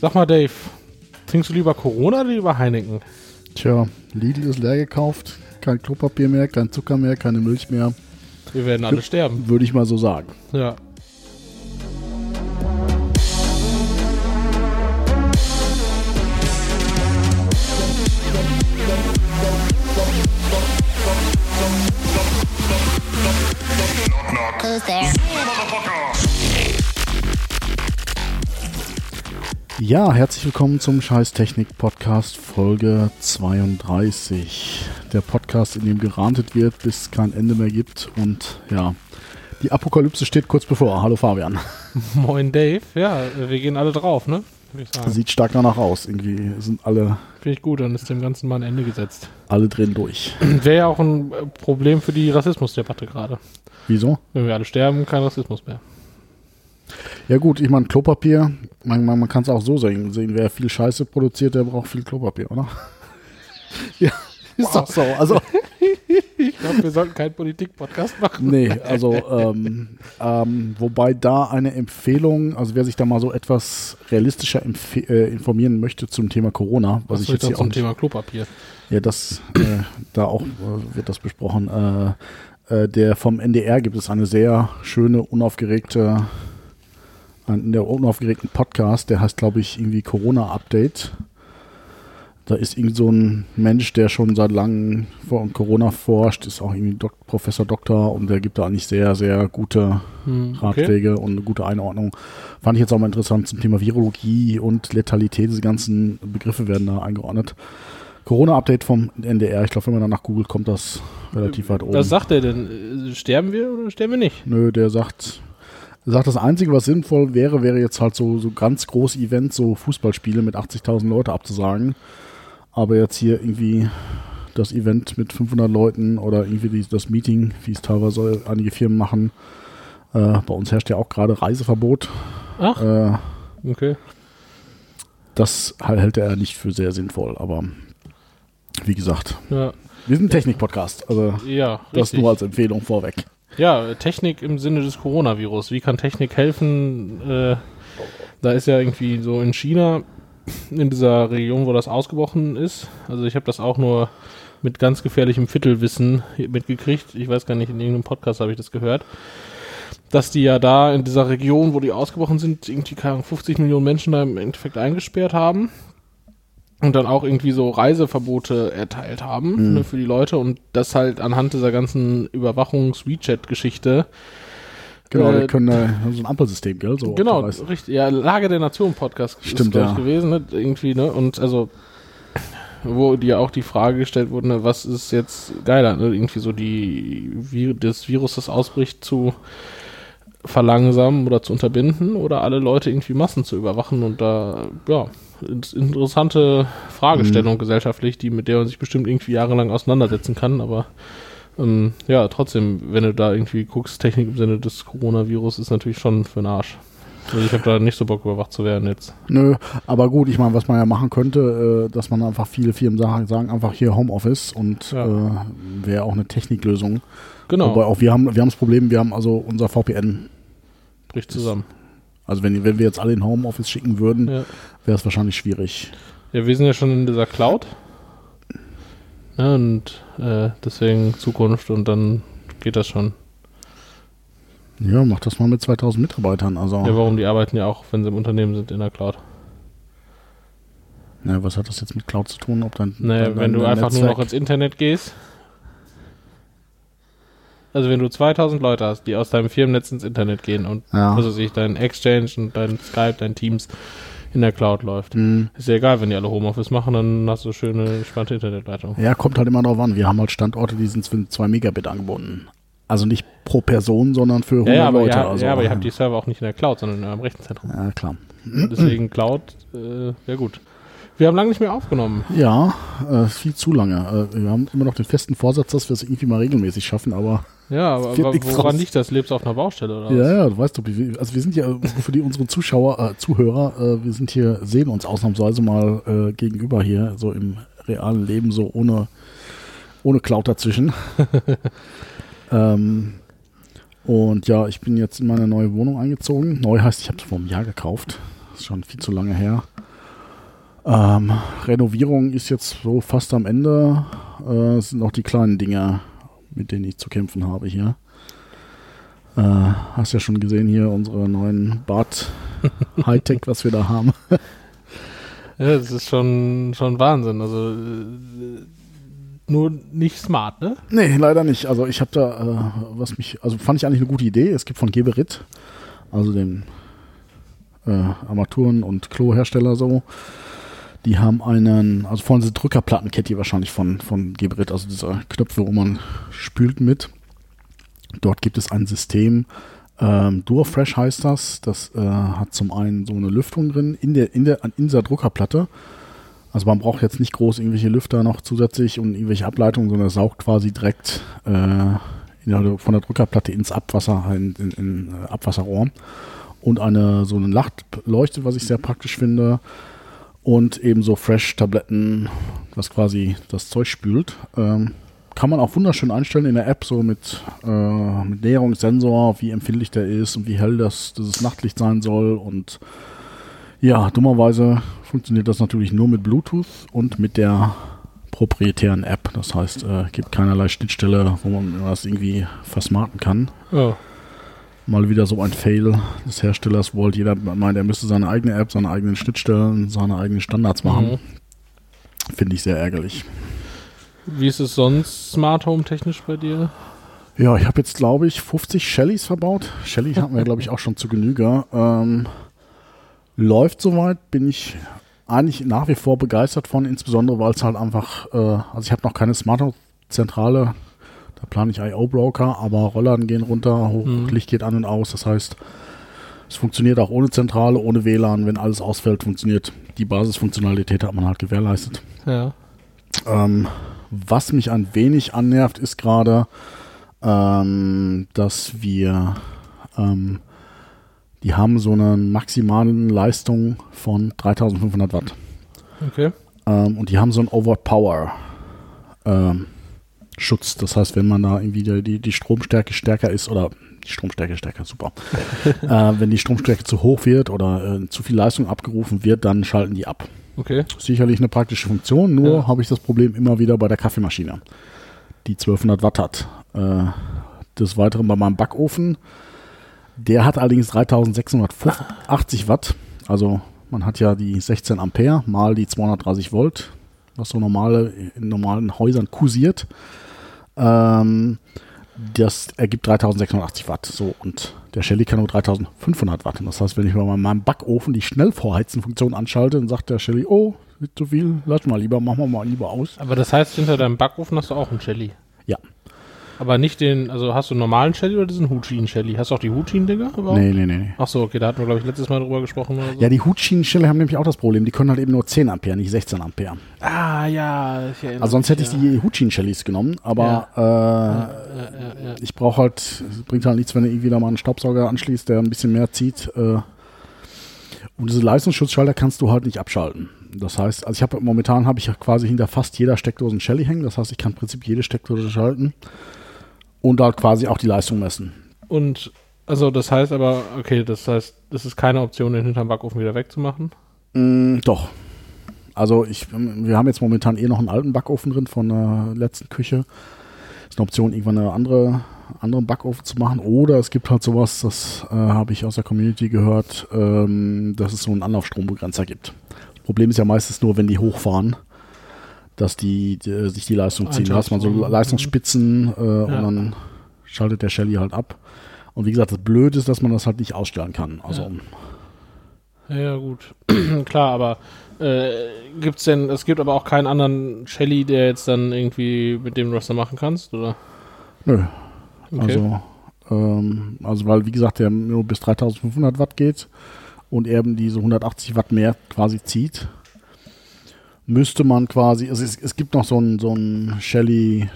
Sag mal, Dave, trinkst du lieber Corona oder lieber Heineken? Tja, Lidl ist leer gekauft. Kein Klopapier mehr, kein Zucker mehr, keine Milch mehr. Wir werden alle sterben. Würde ich mal so sagen. Ja. Ja, herzlich willkommen zum Scheiß Technik Podcast Folge 32. Der Podcast, in dem gerantet wird, bis es kein Ende mehr gibt. Und ja, die Apokalypse steht kurz bevor. Hallo Fabian. Moin, Dave. Ja, wir gehen alle drauf, ne? Sieht stark danach aus. Irgendwie sind alle, Finde ich gut, dann ist dem Ganzen mal ein Ende gesetzt. alle drin durch. Wäre ja auch ein äh, Problem für die Rassismusdebatte gerade. Wieso? Wenn wir alle sterben, kein Rassismus mehr. Ja gut, ich meine Klopapier, man, man, man kann es auch so sehen, sehen, wer viel Scheiße produziert, der braucht viel Klopapier, oder? ja, ist doch so. Also, Ich glaube, wir sollten keinen Politik-Podcast machen. nee, also, ähm, ähm, wobei da eine Empfehlung, also wer sich da mal so etwas realistischer äh, informieren möchte zum Thema Corona, was, Was ich ich jetzt hier auch zum nicht, Thema Klopapier. ja, das, äh, da auch äh, wird das besprochen, äh, äh, der vom NDR gibt es eine sehr schöne, unaufgeregte, einen der unaufgeregten Podcast, der heißt, glaube ich, irgendwie Corona-Update. Da ist irgend so ein Mensch, der schon seit langem vor Corona forscht, ist auch irgendwie Dok Professor Doktor und der gibt da eigentlich sehr, sehr gute Hm, okay. Ratschläge und eine gute Einordnung. Fand ich jetzt auch mal interessant zum Thema Virologie und Letalität. Diese ganzen Begriffe werden da eingeordnet. Corona-Update vom NDR. Ich glaube, wenn man danach googelt, kommt das relativ weit oben. Was sagt er denn? Äh, Sterben wir oder sterben wir nicht? Nö, der sagt, sagt, das Einzige, was sinnvoll wäre, wäre jetzt halt so, so ganz große Events, so Fußballspiele mit 80.000 Leute abzusagen. Aber jetzt hier irgendwie das Event mit 500 Leuten oder irgendwie das Meeting, wie es teilweise einige Firmen machen. Äh, bei uns herrscht ja auch gerade Reiseverbot. Ach, Äh, okay. das hält er nicht für sehr sinnvoll. Aber wie gesagt, Ja, wir sind ein Technik-Podcast. Also ja das nur als Empfehlung vorweg. Ja, Technik im Sinne des Coronavirus. Wie kann Technik helfen? Äh, da ist ja irgendwie so in China, in dieser Region, wo das ausgebrochen ist. Also ich habe das auch nur mit ganz gefährlichem Viertelwissen mitgekriegt. Ich weiß gar nicht, in irgendeinem Podcast habe ich das gehört. Dass die ja da in dieser Region, wo die ausgebrochen sind, irgendwie keine Ahnung, 50 Millionen Menschen da im Endeffekt eingesperrt haben. Und dann auch irgendwie so Reiseverbote erteilt haben ne, für die Leute und das halt anhand dieser ganzen Überwachungs-WeChat-Geschichte. Genau, Äh, wir können äh, so ein Ampelsystem, gell? So Genau, richtig. Ja, Lage der Nation Podcast Stimmt, ist ja. gewesen, ne? Irgendwie, ne? Und also, wo dir auch die Frage gestellt wurde, ne, was ist jetzt geiler, ne? Irgendwie so die, wie das Virus, das ausbricht, zu verlangsamen oder zu unterbinden oder alle Leute irgendwie Massen zu überwachen und da, ja, interessante Fragestellung gesellschaftlich, die mit der man sich bestimmt irgendwie jahrelang auseinandersetzen kann, aber ähm, ja, trotzdem, wenn du da irgendwie guckst, Technik im Sinne des Coronavirus ist natürlich schon für den Arsch. Also ich habe da nicht so Bock überwacht zu werden jetzt. Nö, aber gut, ich meine, was man ja machen könnte, äh, dass man einfach viele Firmen sagen, sagen einfach hier Homeoffice und Ja. äh, wäre auch eine Techniklösung. Genau, Wobei auch wir haben, wir haben das Problem, wir haben also unser VPN. bricht zusammen. Also wenn, wenn wir jetzt alle in Homeoffice schicken würden, Ja. wäre es wahrscheinlich schwierig. ja, wir sind ja schon in dieser Cloud. Ja, und äh, deswegen Zukunft und dann geht das schon. Ja, mach das mal mit 2000 Mitarbeitern. Also, Ja, warum? Die arbeiten ja auch, wenn sie im Unternehmen sind, in der Cloud. ja, was hat das jetzt mit Cloud zu tun? Ob dann, Naja, dann- wenn du einfach nur Netzwerk- noch ins Internet gehst. Also wenn du 2000 Leute hast, die aus deinem Firmennetz ins Internet gehen und Ja. also sich dein Exchange und dein Skype, dein Teams in der Cloud läuft. Hm. Ist ja egal, wenn die alle Homeoffice machen, dann hast du schöne, spannende Internetleitung. Ja, kommt halt immer drauf an. Wir haben halt Standorte, die sind mit 2 Megabit angebunden. Also nicht pro Person, sondern für 100 Ja, ja, aber, Leute. ja, also, ja, aber ihr habt die Server auch nicht in der Cloud, sondern in eurem Rechenzentrum. Ja, klar. Deswegen Cloud, äh, ja gut. Wir haben lange nicht mehr aufgenommen. Ja, äh, viel zu lange. Äh, wir haben immer noch den festen Vorsatz, dass wir es irgendwie mal regelmäßig schaffen, aber Ja, aber, aber woran draus. liegt das? Lebst du auf einer Baustelle oder was? ja, ja, du weißt doch, also wir sind ja für die unsere Zuschauer, äh, Zuhörer, äh, wir sind hier, sehen uns ausnahmsweise mal äh, gegenüber hier, so im realen Leben, so ohne, ohne Cloud dazwischen. ähm, und ja, ich bin jetzt in meine neue Wohnung eingezogen. Neu heißt, ich habe es vor einem Jahr gekauft. Das ist schon viel zu lange her. Ähm, Renovierung ist jetzt so fast am Ende. Äh, es sind noch die kleinen Dinge, mit denen ich zu kämpfen habe hier. Äh, hast ja schon gesehen hier unsere neuen Bad Hightech, was wir da haben. Ja, das ist schon, schon Wahnsinn. Also äh, nur nicht smart, ne? Nee, leider nicht. Also ich habe da, äh, was mich, also fand ich eigentlich eine gute Idee. Es gibt von Geberit, also dem äh, Armaturen- und Klohersteller so, die haben einen, also vorne diese Drückerplatten kennt ihr wahrscheinlich von, von Geberit, also diese Knöpfe, wo man spült mit. Dort gibt es ein System, ähm, Durafresh heißt das. Das äh, hat zum einen so eine Lüftung drin in der, in der, in dieser Druckerplatte. Also man braucht jetzt nicht groß irgendwelche Lüfter noch zusätzlich und irgendwelche Ableitungen, sondern es saugt quasi direkt äh, der, von der Druckerplatte ins Abwasser, in, in, in äh, Abwasserrohr. Und eine so eine Lachtleuchte, was ich sehr praktisch finde. Und ebenso Fresh-Tabletten, was quasi das Zeug spült. Ähm, kann man auch wunderschön einstellen in der App, so mit, äh, mit Näherungssensor, wie empfindlich der ist und wie hell das, dieses Nachtlicht sein soll. Und ja, dummerweise funktioniert das natürlich nur mit Bluetooth und mit der proprietären App. Das heißt, äh, gibt keinerlei Schnittstelle, wo man das irgendwie versmarten kann. Oh. Mal wieder so ein Fail des Herstellers, wollte jeder meint, er müsste seine eigene App, seine eigenen Schnittstellen, seine eigenen Standards machen. Mhm. Finde ich sehr ärgerlich. Wie ist es sonst Smart Home technisch bei dir? Ja, ich habe jetzt, glaube ich, 50 Shellys verbaut. Shelly hatten wir, glaube ich, auch schon zu Genüge. Ähm, läuft soweit, bin ich eigentlich nach wie vor begeistert von, insbesondere weil es halt einfach, äh, also ich habe noch keine Smart Home Zentrale, da plane ich IO-Broker, aber Rollladen gehen runter, hoch, Mhm. Licht geht an und aus. Das heißt, es funktioniert auch ohne Zentrale, ohne WLAN. Wenn alles ausfällt, funktioniert die Basisfunktionalität, hat man halt gewährleistet. Ja. Ähm, was mich ein wenig annervt, ist gerade, ähm, dass wir, ähm, die haben so eine maximalen Leistung von 3500 Watt. Okay. Ähm, und die haben so einen Overpower ähm, Schutz. Das heißt, wenn man da irgendwie die, die, Stromstärke stärker ist oder die Stromstärke stärker, super. äh, wenn die Stromstärke zu hoch wird oder äh, zu viel Leistung abgerufen wird, dann schalten die ab. Okay. Sicherlich eine praktische Funktion, nur Ja. habe ich das Problem immer wieder bei der Kaffeemaschine, die 1200 Watt hat. Äh, des Weiteren bei meinem Backofen, der hat allerdings 3680 Watt. Also man hat ja die 16 Ampere mal die 230 Volt, was so normale in normalen Häusern kursiert. Ähm, das ergibt 3680 Watt. So, und der Shelly kann nur 3500 Watt. Und das heißt, wenn ich bei meinem Backofen die Schnellvorheizen-Funktion anschalte, dann sagt der Shelly, oh, ist zu viel, lass mal lieber, machen wir mal lieber aus. Aber das heißt, hinter deinem Backofen hast du auch einen Shelly. Ja. Aber nicht den, also hast du einen normalen Shelly oder diesen Huchin-Shelly? Hast du auch die Huchin-Dinger überhaupt? Nee, nee, nee, nee. Ach so, okay, da hatten wir, glaube ich, letztes Mal drüber gesprochen oder so. Ja, die Hutschienen-Shelly haben nämlich auch das Problem, die können halt eben nur 10 Ampere, nicht 16 Ampere. Ah, ja. Ich erinnere Also sonst hätte ich mich, die Hutschienen-Shellys genommen, aber Ja, ja, äh, ja. ich brauche halt, es bringt halt nichts, wenn du irgendwie da mal einen Staubsauger anschließt, der ein bisschen mehr zieht. Äh, und diese Leistungsschutzschalter kannst du halt nicht abschalten. Das heißt, also ich habe momentan habe ich ja quasi hinter fast jeder Steckdose einen Shelly hängen. Das heißt, ich kann im Prinzip jede Steckdose schalten und halt quasi auch die Leistung messen. Und, also das heißt aber, okay, das heißt, das ist keine Option, den hinterm Backofen wieder wegzumachen. Mm, doch. Also ich, wir haben jetzt momentan eh noch einen alten Backofen drin von der letzten Küche. Ist eine Option, irgendwann eine andere, anderen Backofen zu machen. Oder es gibt halt sowas, das äh, habe ich aus der Community gehört, ähm, dass es so einen Anlaufstrombegrenzer gibt. Das Problem ist ja meistens nur, wenn die hochfahren, dass die, die sich die Leistung ziehen. Da hast man so. Leistungsspitzen äh, und Ja. dann schaltet der Shelly halt ab. Und wie gesagt, das Blöde ist, dass man das halt nicht ausstellen kann. Also Ja. Ja, gut. Klar, aber äh, gibt's denn, es gibt aber auch keinen anderen Shelly, der jetzt dann irgendwie mit dem da machen kannst, oder? nö, Okay. Also, ähm, also weil, wie gesagt, der nur bis 3500 Watt geht und eben diese 180 Watt mehr quasi zieht, müsste man quasi, also es, es gibt noch so ein, so ein Shelly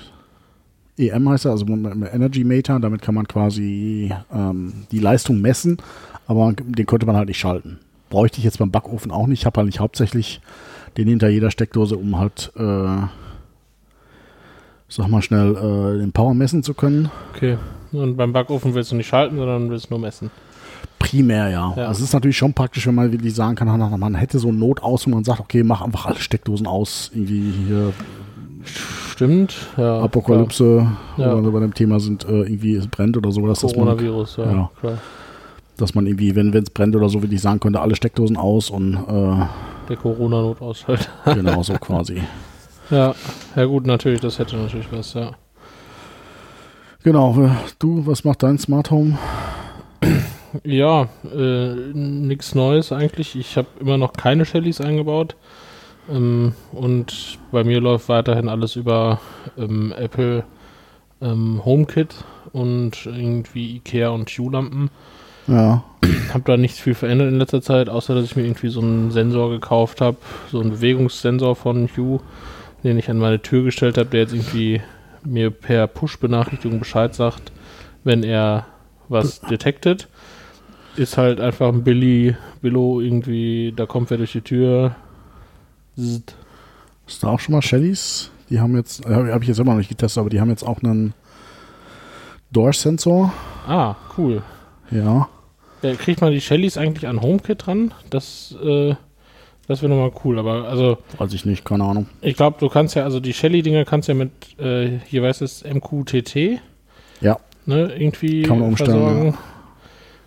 EM heißt er, also Energy Meter, damit kann man quasi ähm, die Leistung messen, aber den könnte man halt nicht schalten. Bräuchte ich jetzt beim Backofen auch nicht, ich habe halt nicht hauptsächlich den hinter jeder Steckdose, um halt, äh, sag mal schnell, äh, den Power messen zu können. Okay. Und beim Backofen willst du nicht schalten, sondern willst nur messen. Primär, ja. Ja. Also es ist natürlich schon praktisch, wenn man wirklich sagen kann, man hätte so ein Notaus, wo man sagt, okay, mach einfach alle Steckdosen aus, irgendwie hier Stimmt, ja. Apokalypse, Ja. wo wir bei dem Thema sind, äh, irgendwie es brennt oder so, dass, klar. das man, Coronavirus, ja. ja. Klar. dass man irgendwie, wenn es brennt oder so, wirklich sagen könnte, alle Steckdosen aus und äh, Der Corona-Notausfall. genau so quasi. ja, ja gut, natürlich, das hätte natürlich was, ja. Genau, äh, du, was macht dein Smart Home? Ja, äh, nichts Neues eigentlich. Ich habe immer noch keine Shellys eingebaut. Ähm, und bei mir läuft weiterhin alles über ähm, Apple ähm, HomeKit und irgendwie Ikea und Hue-Lampen. Ja, Habe da nichts viel verändert in letzter Zeit, außer dass ich mir irgendwie so einen Sensor gekauft habe, so einen Bewegungssensor von Hue, den ich an meine Tür gestellt habe, der jetzt irgendwie mir per Push-Benachrichtigung Bescheid sagt, wenn er was detected. Ist halt einfach ein Billy, Billo irgendwie, da kommt wer durch die Tür. Zzt. hast du auch schon mal Shellys? Die haben jetzt, äh, habe ich jetzt immer noch nicht getestet, aber die haben jetzt auch einen Door-Sensor. Ah, cool. Ja, Ja, kriegt man die Shellys eigentlich an HomeKit dran? Das, äh, das wäre nochmal cool, aber also weiß ich nicht, keine Ahnung. Ich glaube, du kannst ja, also die Shelly-Dinger kannst ja mit, äh, hier weiß es, MQTT, Ja, ne, irgendwie Kann man umstellen, versorgen.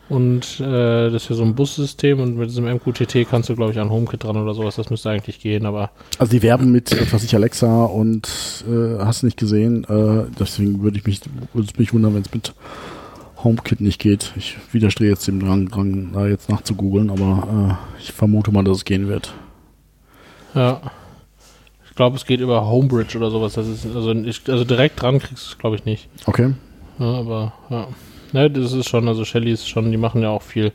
Und äh, das ist ja so ein Bussystem und mit diesem MQTT kannst du, glaube ich, an HomeKit dran oder sowas. Das müsste eigentlich gehen, aber also die werben mit, was weiß ich, Alexa und äh, hast nicht gesehen. Äh, deswegen würde ich mich, würde es mich wundern, wenn es mit HomeKit nicht geht. Ich widerstehe jetzt dem Drang, Drang da jetzt nachzugoogeln, aber äh, ich vermute mal, dass es gehen wird. ja. Ich glaube, es geht über Homebridge oder sowas. Das ist, also, ich, also direkt dran kriegst du es, glaube ich, nicht. Okay. Ja, aber ja. Ne, das ist schon, also Shelly ist schon, die machen ja auch viel.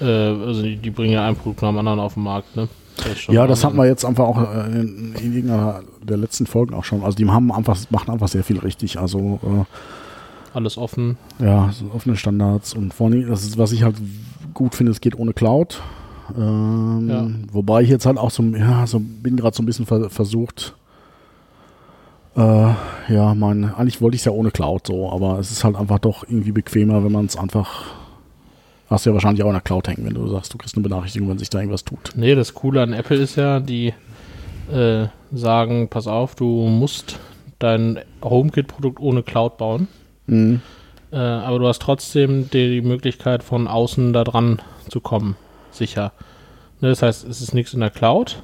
Äh, also die, die bringen ja ein Produkt nach dem anderen auf den Markt, ne? Das Ja, das hatten wir jetzt einfach auch äh, in, in irgendeiner der letzten Folgen auch schon. Also die haben einfach, machen einfach sehr viel richtig. Also Alles offen. äh, ja, so offene Standards und vor allem, das ist, was ich halt gut finde, es geht ohne Cloud. Ähm, Ja. Wobei ich jetzt halt auch so, ja, so bin gerade so ein bisschen ver versucht. Äh, ja, mein, eigentlich wollte ich es ja ohne Cloud so, aber es ist halt einfach doch irgendwie bequemer, wenn man es einfach. Hast du ja wahrscheinlich auch in der Cloud hängen, wenn du sagst, du kriegst eine Benachrichtigung, wenn sich da irgendwas tut. Nee, das Coole an Apple ist ja, die äh, sagen, pass auf, du musst dein HomeKit-Produkt ohne Cloud bauen. Mhm. Äh, aber du hast trotzdem die Möglichkeit, von außen da dran zu kommen. Sicher. Ne, das heißt, es ist nichts in der Cloud.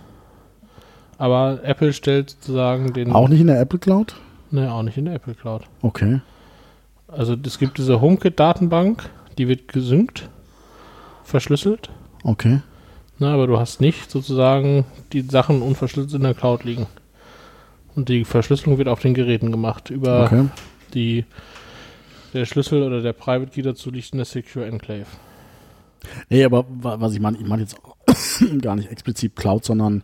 Aber Apple stellt sozusagen den. Auch nicht in der Apple Cloud? Ne, auch nicht in der Apple Cloud. Okay. Also es gibt diese HomeKit-Datenbank, die wird gesynkt, verschlüsselt. Okay. Ne, aber du hast nicht sozusagen die Sachen unverschlüsselt in der Cloud liegen. Und die Verschlüsselung wird auf den Geräten gemacht. Über Okay. die der Schlüssel oder der Private Key dazu liegt in der Secure Enclave. Nee, aber wa- was ich meine, ich meine jetzt gar nicht explizit Cloud, sondern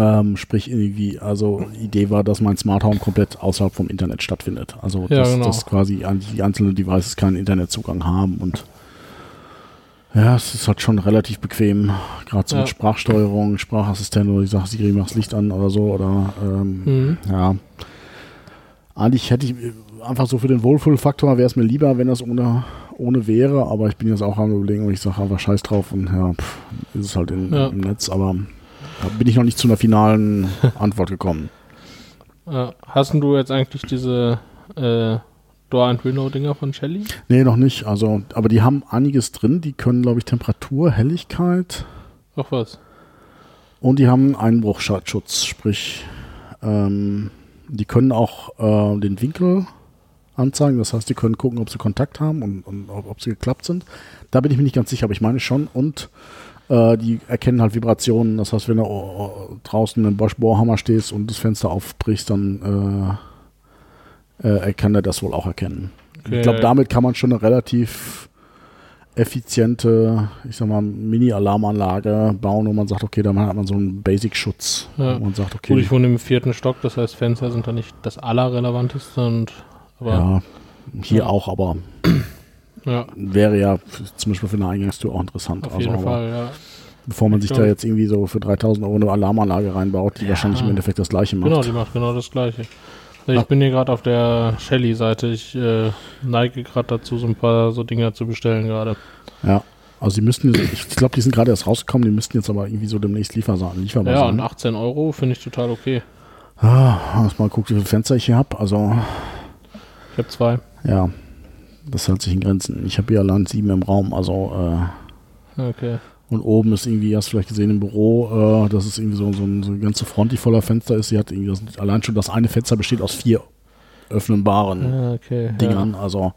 ähm, sprich irgendwie, also die Idee war, dass mein Smart Home komplett außerhalb vom Internet stattfindet. Also Ja, dass, genau. dass quasi die einzelnen Devices keinen Internetzugang haben und ja, es ist halt schon relativ bequem, gerade so Ja. mit Sprachsteuerung, Sprachassistent oder ich sage Siri, mach's Licht an oder so oder ähm, Mhm. ja. Eigentlich hätte ich einfach so für den Wohlfühlfaktor wäre es mir lieber, wenn das ohne, ohne wäre, aber ich bin jetzt auch am überlegen und ich sage einfach Scheiß drauf und ja, pff, ist es halt in, Ja. im Netz, aber bin ich noch nicht zu einer finalen Antwort gekommen. Äh, hast du jetzt eigentlich diese äh, Door and Window Dinger von Shelly? Nee, noch nicht. Also, aber die haben einiges drin. Die können, glaube ich, Temperatur, Helligkeit Ach was. und die haben Einbruchschutz, sprich, ähm, die können auch äh, den Winkel anzeigen. Das heißt, die können gucken, ob sie Kontakt haben und, und ob, ob sie geklappt sind. Da bin ich mir nicht ganz sicher, aber ich meine schon. Und äh, die erkennen halt Vibrationen. Das heißt, wenn du äh, draußen mit dem Bosch Bohrhammer stehst und das Fenster aufbrichst, dann äh, äh, kann er das wohl auch erkennen. Okay. Ich glaube, damit kann man schon eine relativ effiziente, ich sag mal, Mini-Alarmanlage bauen, wo man sagt, okay, dann hat man so einen Basic-Schutz. Ja. Man sagt, okay, Gut, ich wohne im vierten Stock, das heißt Fenster sind da nicht das allerrelevanteste und aber ja, hier Ja. auch, aber ja, wäre ja zum Beispiel für eine Eingangstür auch interessant. auf also, jeden Fall, ja. bevor man sich Ich da glaub- jetzt irgendwie so für 3000 Euro eine Alarmanlage reinbaut, die Ja. wahrscheinlich im Endeffekt das gleiche macht. Genau, die macht genau das gleiche. Ich bin hier gerade auf der Shelly-Seite. Ich äh, neige gerade dazu, so ein paar so Dinger zu bestellen gerade. Ja. Also die müssten, ich glaube, die sind gerade erst rausgekommen, die müssten jetzt aber irgendwie so demnächst lieferbar lieferbar Ja, sein. und 18 Euro finde ich total okay. Ah, lass mal gucken, wie viele Fenster ich hier habe. Also, Ich habe zwei. ja, das hält sich in Grenzen. Ich habe hier allein sieben im Raum, also, äh, Okay. und oben ist irgendwie, hast du vielleicht gesehen im Büro, äh, das ist irgendwie so, so, ein- so eine ganze Front, die voller Fenster ist. Die hat irgendwie, das, allein schon das eine Fenster besteht aus vier öffnenbaren Ja, okay. Dingern, also.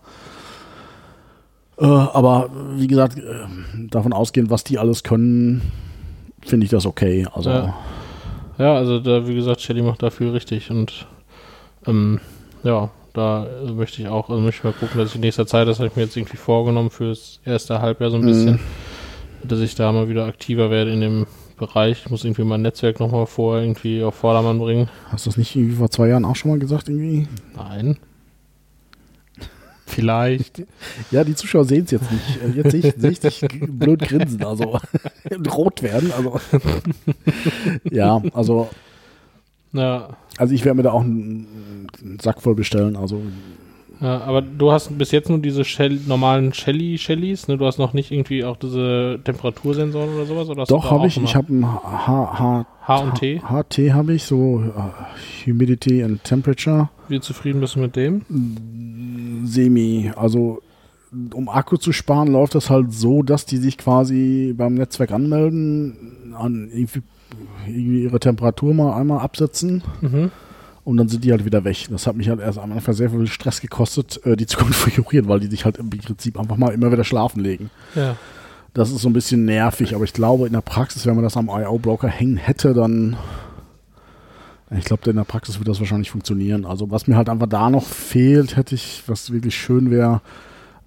Äh, aber wie gesagt, äh, davon ausgehend, was die alles können, finde ich das okay. Also, Ja. Ja, also da, wie gesagt, Shelly macht da viel richtig und ähm, ja, da möchte ich auch, also möchte ich mal gucken, dass ich in nächster Zeit, das habe ich mir jetzt irgendwie vorgenommen fürs erste Halbjahr so ein Mhm. bisschen, dass ich da mal wieder aktiver werde in dem Bereich. Ich muss irgendwie mein Netzwerk nochmal vor irgendwie auf Vordermann bringen. hast du das nicht irgendwie vor zwei Jahren auch schon mal gesagt, irgendwie? Nein. Vielleicht. Ja, die Zuschauer sehen es jetzt nicht. Äh, Jetzt sehe ich, dich blöd grinsen, also rot werden. Also ja, also, Ja, also ich werde mir da auch einen, einen Sack voll bestellen. Also ja, aber du hast bis jetzt nur diese Shell, normalen Shelly Shellys, ne? Du hast noch nicht irgendwie auch diese Temperatursensoren oder sowas? Oder doch habe ich, ich habe ein H, H, H und T. HT habe ich, so äh, Humidity and Temperature. Wie zufrieden bist du mit dem? Semi. Also um Akku zu sparen, läuft das halt so, dass die sich quasi beim Netzwerk anmelden, an irgendwie, irgendwie ihre Temperatur mal einmal absetzen Mhm. und dann sind die halt wieder weg. Das hat mich halt erst am Anfang sehr viel Stress gekostet, äh, die zu konfigurieren, weil die sich halt im Prinzip einfach mal immer wieder schlafen legen. Ja. Das ist so ein bisschen nervig, aber ich glaube, in der Praxis, wenn man das am IO-Broker hängen hätte, dann. Ich glaube, in der Praxis wird das wahrscheinlich funktionieren. Also, was mir halt einfach da noch fehlt, hätte ich, was wirklich schön wäre,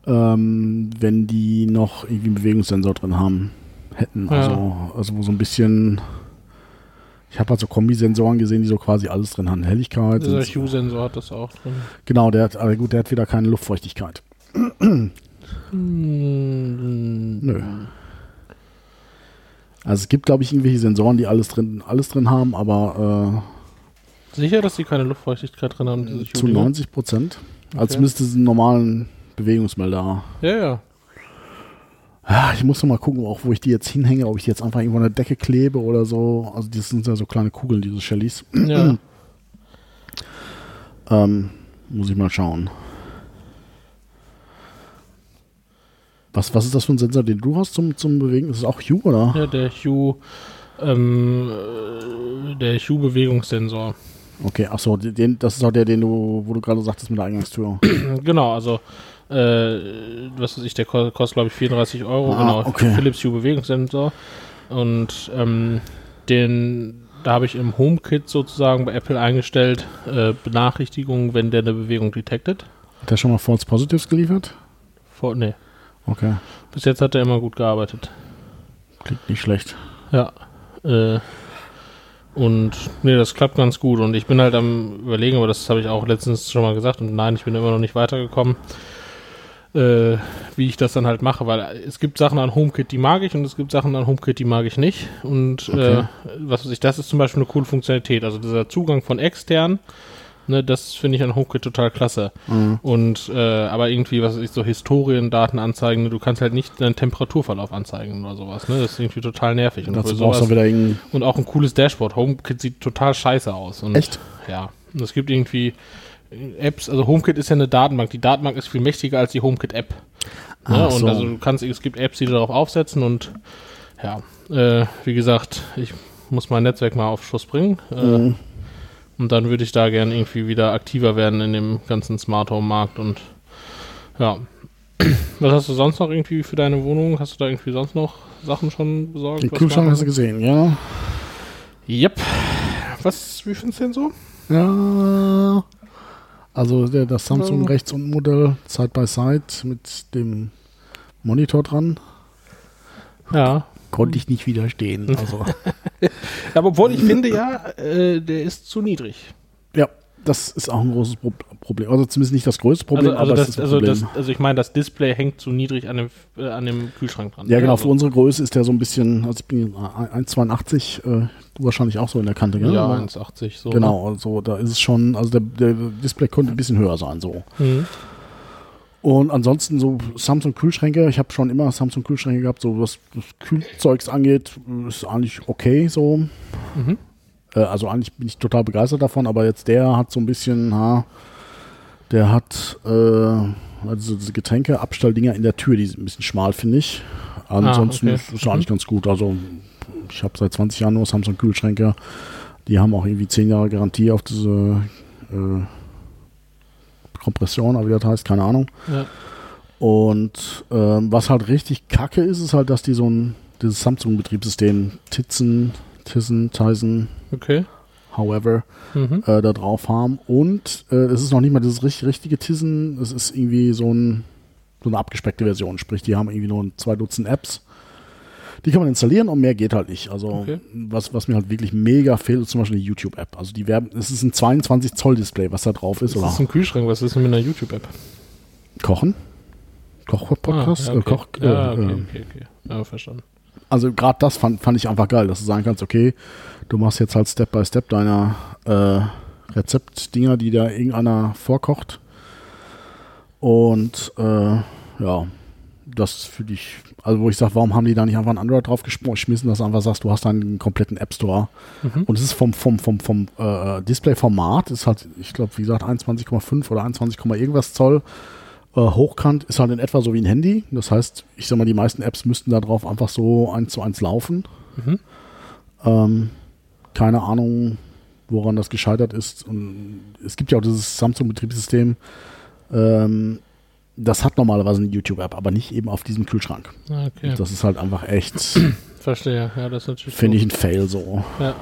ähm, wenn die noch irgendwie einen Bewegungssensor drin haben hätten. Ja. Also, also wo so ein bisschen. Ich habe halt so Kombisensoren gesehen, die so quasi alles drin haben. Helligkeit. Dieser und- Hue-Sensor hat das auch drin. Genau, der hat, aber gut, der hat wieder keine Luftfeuchtigkeit. Hm, Nö. Also es gibt, glaube ich, irgendwelche Sensoren, die alles drin, alles drin haben, aber Sicher, dass die keine Luftfeuchtigkeit drin haben, diese äh, zu Hue-Dinger? 90 Prozent. Also Okay. zumindest diesen normalen Bewegungsmelder. Ja, ja. Ich muss noch mal gucken, auch wo ich die jetzt hinhänge, ob ich die jetzt einfach irgendwo an der Decke klebe oder so. Also das sind ja so kleine Kugeln, diese Shellys. ja. Ähm, muss ich mal schauen. Was, was ist das für ein Sensor, den du hast zum, zum Bewegen? Ist es auch Hue, oder? ja, der Hue, ähm, äh, der Hue-Bewegungssensor. Okay, ach so, den, das ist auch der, den du, wo du gerade sagtest mit der Eingangstür. Genau, also, äh, was weiß ich, der ko- kostet, glaube ich, 34 Euro. Ah, genau, okay. Philips Hue-Bewegungssensor. Und ähm, den, da habe ich im HomeKit sozusagen bei Apple eingestellt, äh, Benachrichtigungen, wenn der eine Bewegung detected. Hat der schon mal False Positives geliefert? Vor, nee, Okay, bis jetzt hat er immer gut gearbeitet. klingt nicht schlecht. Ja. Äh, und nee, das klappt ganz gut. Und ich bin halt am überlegen, aber das habe ich auch letztens schon mal gesagt. Und nein, ich bin immer noch nicht weitergekommen, äh, wie ich das dann halt mache. Weil es gibt Sachen an HomeKit, die mag ich und es gibt Sachen an HomeKit, die mag ich nicht. Und Okay. äh, was weiß ich, das ist zum Beispiel eine coole Funktionalität. Also dieser Zugang von extern, ne, das finde ich an HomeKit total klasse. Mhm. Und äh, aber irgendwie, was weiß ich, so Historiendaten anzeigen, ne, du kannst halt nicht deinen Temperaturverlauf anzeigen oder sowas, ne? Das ist irgendwie total nervig. Und, Dazu sowas, wieder irgendein. und auch ein cooles Dashboard. HomeKit sieht total scheiße aus. Und, Echt? Ja. Und es gibt irgendwie Apps, also HomeKit ist ja eine Datenbank. Die Datenbank ist viel mächtiger als die HomeKit-App. Ne? Ach Und so. also du kannst, es gibt Apps, die darauf aufsetzen und ja, äh, wie gesagt, ich muss mein Netzwerk mal auf Schuss bringen. Äh, Mhm. und dann würde ich da gerne irgendwie wieder aktiver werden in dem ganzen Smart Home Markt und ja. Was hast du sonst noch irgendwie für deine Wohnung? Hast du da irgendwie sonst noch Sachen schon besorgt? Den Kühlschrank hast du gesehen, ja? Yep. Was, wie findest du denn so? Ja. Also der, das Samsung Ja. rechts unten Modell Side by Side mit dem Monitor dran. Ja. Konnte ich nicht widerstehen. Also Aber obwohl ich finde ja, äh, der ist zu niedrig. ja, das ist auch ein großes Pro Problem. Also zumindest nicht das größte Problem, also, also, das, ist ein also, Problem. das, also ich meine, das Display hängt zu niedrig an dem, äh, an dem Kühlschrank dran. ja, genau, für unsere Größe ist der so ein bisschen, also ich bin 1,82, äh, wahrscheinlich auch so in der Kante, gell? Ja, Aber- 1,80 so. Genau, also da ist es schon, also der, der Display könnte ein bisschen höher sein, so. Mhm. Und ansonsten so Samsung-Kühlschränke. Ich habe schon immer Samsung-Kühlschränke gehabt, so was, was Kühlzeugs angeht, ist eigentlich okay so. Mhm. Äh, also eigentlich bin ich total begeistert davon, aber jetzt der hat so ein bisschen, ha, der hat äh, also diese Getränkeabstalldinger in der Tür, die sind ein bisschen schmal, finde ich. Ansonsten okay. ist es eigentlich ganz gut. Also ich habe seit 20 Jahren nur Samsung Kühlschränke. Die haben auch irgendwie 10 Jahre Garantie auf diese äh, Kompression, aber wie das heißt, keine Ahnung. Ja. Und ähm, was halt richtig kacke ist, ist halt, dass die so ein dieses Samsung-Betriebssystem Tizen, Tizen, Tizen, Okay. however, Mhm. äh, da drauf haben. Und äh, es ist noch nicht mal das richtig, richtige Tizen, es ist irgendwie so, ein, so eine abgespeckte Version. Sprich, die haben irgendwie nur zwei Dutzend Apps. Die kann man installieren und mehr geht halt nicht. Also Okay. was, was mir halt wirklich mega fehlt, ist zum Beispiel die YouTube-App. Also die werben, es ist ein 22 Zoll Display, was da drauf ist. Das Oder ist ein Kühlschrank, was ist denn mit einer YouTube-App? Kochen? Koch-Podcast? Ah, ja, äh, okay. Koch, äh, ja, okay, äh, okay, okay. Ja, verstanden. Also gerade das fand, fand ich einfach geil, dass du sagen kannst, okay, du machst jetzt halt Step by Step deine äh, Rezeptdinger, die da irgendeiner vorkocht. Und äh, ja, das für dich, also wo ich sage, warum haben die da nicht einfach ein Android drauf geschmissen, dass du einfach sagst, du hast einen kompletten App Store. Mhm. Und es ist vom, vom, vom, vom äh, Display-Format, ist halt, ich glaube, wie gesagt, 21,5 oder 21, irgendwas Zoll. Äh, hochkant ist halt in etwa so wie ein Handy. Das heißt, ich sag mal, die meisten Apps müssten da drauf einfach so eins zu eins laufen. Mhm. Ähm, keine Ahnung, woran das gescheitert ist. Und es gibt ja auch dieses Samsung-Betriebssystem. Ähm, das hat normalerweise eine YouTube-App, aber nicht eben auf diesem Kühlschrank. Ah, Okay, Das ist halt einfach echt, verstehe. Ja, das ist natürlich finde ich, ein Fail so. Ja.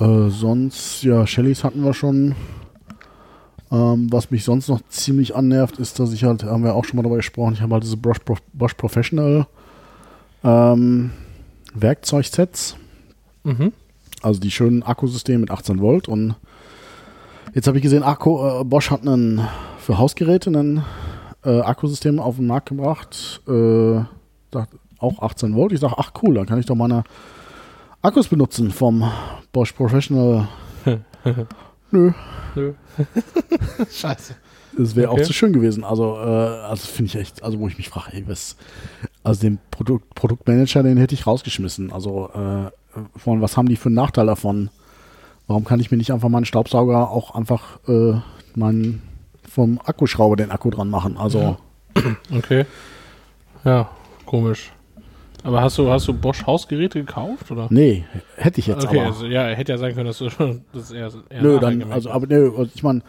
Äh, sonst, ja, Shellys hatten wir schon. Ähm, was mich sonst noch ziemlich annervt, ist, dass ich halt, haben wir auch schon mal darüber gesprochen, ich habe halt diese Bosch, Pro- Bosch Professional ähm, Werkzeugsets, Mhm. also die schönen Akkusysteme mit 18 Volt und jetzt habe ich gesehen, Akku, äh, Bosch hat einen für Hausgeräte ein äh, Akkusystem auf den Markt gebracht, äh, auch 18 Volt. Ich sage, ach cool, dann kann ich doch meine Akkus benutzen vom Bosch Professional. Nö, Nö. Scheiße. das wäre Okay. auch zu schön gewesen. Also, äh, also finde ich echt, also wo ich mich frage, ey, was, also den Produkt, Produktmanager, den hätte ich rausgeschmissen. Also, äh, von was haben die für einen Nachteil davon? Warum kann ich mir nicht einfach meinen Staubsauger auch einfach äh, meinen vom Akkuschrauber den Akku dran machen? Also, Okay. Ja, komisch. Aber hast du, hast du Bosch Hausgeräte gekauft, oder? nee, hätte ich jetzt okay, aber. also ja, hätte ja sein können, dass du schon das eher, eher Nö, dann, also, aber nö, also ich meine,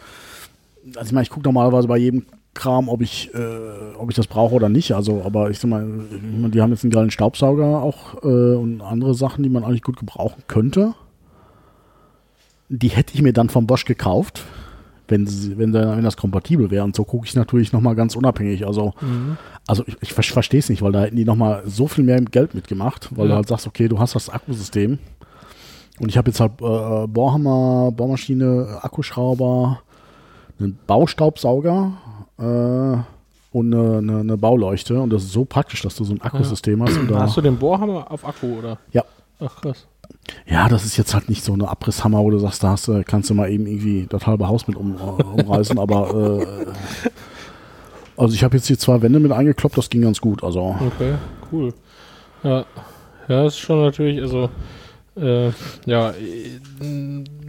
also ich meine, ich gucke normalerweise bei jedem Kram, ob ich, äh, ob ich das brauche oder nicht. Also, aber ich sag mal, die haben jetzt einen geilen Staubsauger auch äh, und andere Sachen, die man eigentlich gut gebrauchen könnte. Die hätte ich mir dann vom Bosch gekauft, wenn, sie, wenn, wenn das kompatibel wäre. Und so gucke ich natürlich nochmal ganz unabhängig. Also, Mhm. also ich, ich verstehe es nicht, weil da hätten die nochmal so viel mehr Geld mitgemacht, weil du Ja. halt sagst, okay, du hast das Akkusystem. Und ich habe jetzt halt äh, Bohrhammer, Bohrmaschine, Akkuschrauber, einen Baustaubsauger äh, und eine, eine, eine Bauleuchte. Und das ist so praktisch, dass du so ein Akkusystem hast. Und da, Hast du den Bohrhammer auf Akku, oder? Ja. Ach, krass. Ja, das ist jetzt halt nicht so eine Abrisshammer, wo du sagst, da hast kannst du mal eben irgendwie das halbe Haus mit um, äh, umreißen. aber äh, also ich habe jetzt hier zwei Wände mit eingekloppt, das ging ganz gut. Also Okay, cool. Ja, ja, ist schon natürlich, also, äh, ja,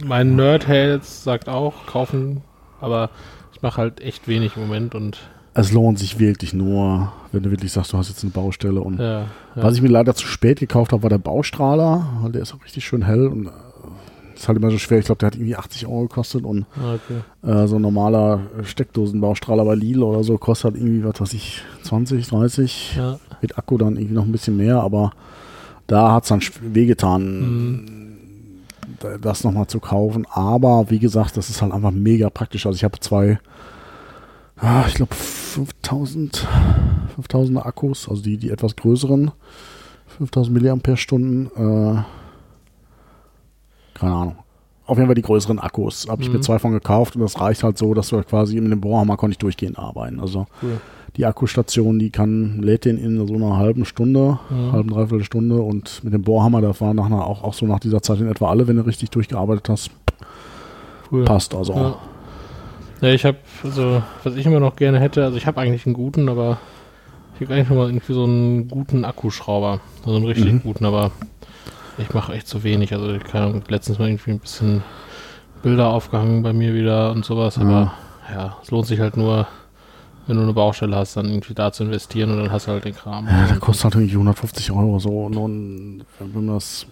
mein Nerd-Heads sagt auch, kaufen, aber ich mache halt echt wenig im Moment und es lohnt sich wirklich nur, wenn du wirklich sagst, du hast jetzt eine Baustelle und ja, ja. Was ich mir leider zu spät gekauft habe, war der Baustrahler, weil der ist auch richtig schön hell und äh, ist halt immer so schwer. Ich glaube, der hat irgendwie 80 Euro gekostet und Ah, okay. äh, so ein normaler Steckdosenbaustrahler bei Lidl oder so kostet halt irgendwie, was weiß ich, 20, 30. Ja, Mit Akku dann irgendwie noch ein bisschen mehr, aber da hat es dann wehgetan, Mhm. da- das nochmal zu kaufen. Aber wie gesagt, das ist halt einfach mega praktisch. Also ich habe zwei, ah, ich glaube 5000, 5000 Akkus, also die, die etwas größeren, 5000 Milliampere-Stunden, äh, keine Ahnung. Auf jeden Fall die größeren Akkus. Habe ich mir Mhm. zwei von gekauft und das reicht halt so, dass du quasi mit dem Bohrhammer konnte ich durchgehend arbeiten. Also cool. die Akkustation, die kann, lädt den in so einer halben Stunde, Mhm. halben, dreiviertel Stunde und mit dem Bohrhammer, das war nach einer, auch, auch so nach dieser Zeit in etwa alle, wenn du richtig durchgearbeitet hast, cool. passt also. Ja. Ja, ich habe, also, was ich immer noch gerne hätte, also ich habe eigentlich einen guten, aber ich habe eigentlich noch mal irgendwie so einen guten Akkuschrauber. Also einen richtig Mhm. guten, aber ich mache echt zu wenig. Also, ich kann letztens mal irgendwie ein bisschen Bilder aufgehangen bei mir wieder und sowas, aber ja, es lohnt sich halt nur, wenn du eine Baustelle hast, dann irgendwie da zu investieren und dann hast du halt den Kram. Ja, der kostet halt irgendwie 150 Euro so. Nun, wenn man das.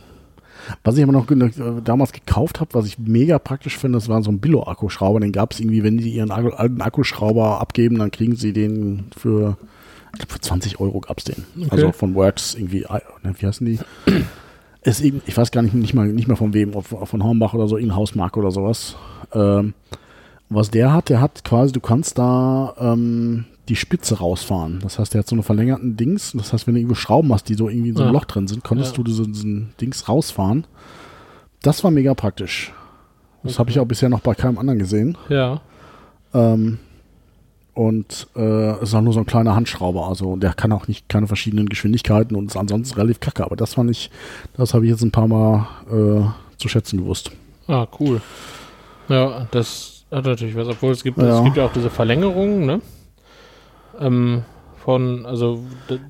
Was ich aber noch äh, damals gekauft habe, was ich mega praktisch finde, das war so ein Billo-Akkuschrauber. Den gab es irgendwie, wenn die ihren alten Akkuschrauber abgeben, dann kriegen sie den für, ich glaub, für 20 Euro gab es den. Okay. Also von Works irgendwie, äh, ne, wie heißen die? Ist eben, ich weiß gar nicht, nicht mal, nicht mehr von wem, ob von Hornbach oder so, irgendeine Hausmarke oder sowas. Ähm, was der hat, der hat quasi, du kannst da ähm, die Spitze rausfahren. Das heißt, der hat so eine verlängerten Dings. Das heißt, wenn du irgendwo Schrauben hast, die so irgendwie in so einem Ja. Loch drin sind, konntest Ja. du diesen, diesen Dings rausfahren. Das war mega praktisch. Das habe ich auch bisher noch bei keinem anderen gesehen. Ja, Ähm, und äh, es ist auch nur so ein kleiner Handschrauber. Also der kann auch nicht keine verschiedenen Geschwindigkeiten und ist ansonsten relativ kacke. Aber das fand ich, das habe ich jetzt ein paar Mal äh, zu schätzen gewusst. ah, cool. Ja, das hat natürlich was, obwohl es gibt, Ja. es gibt ja auch diese Verlängerungen, ne? Ähm, von, also,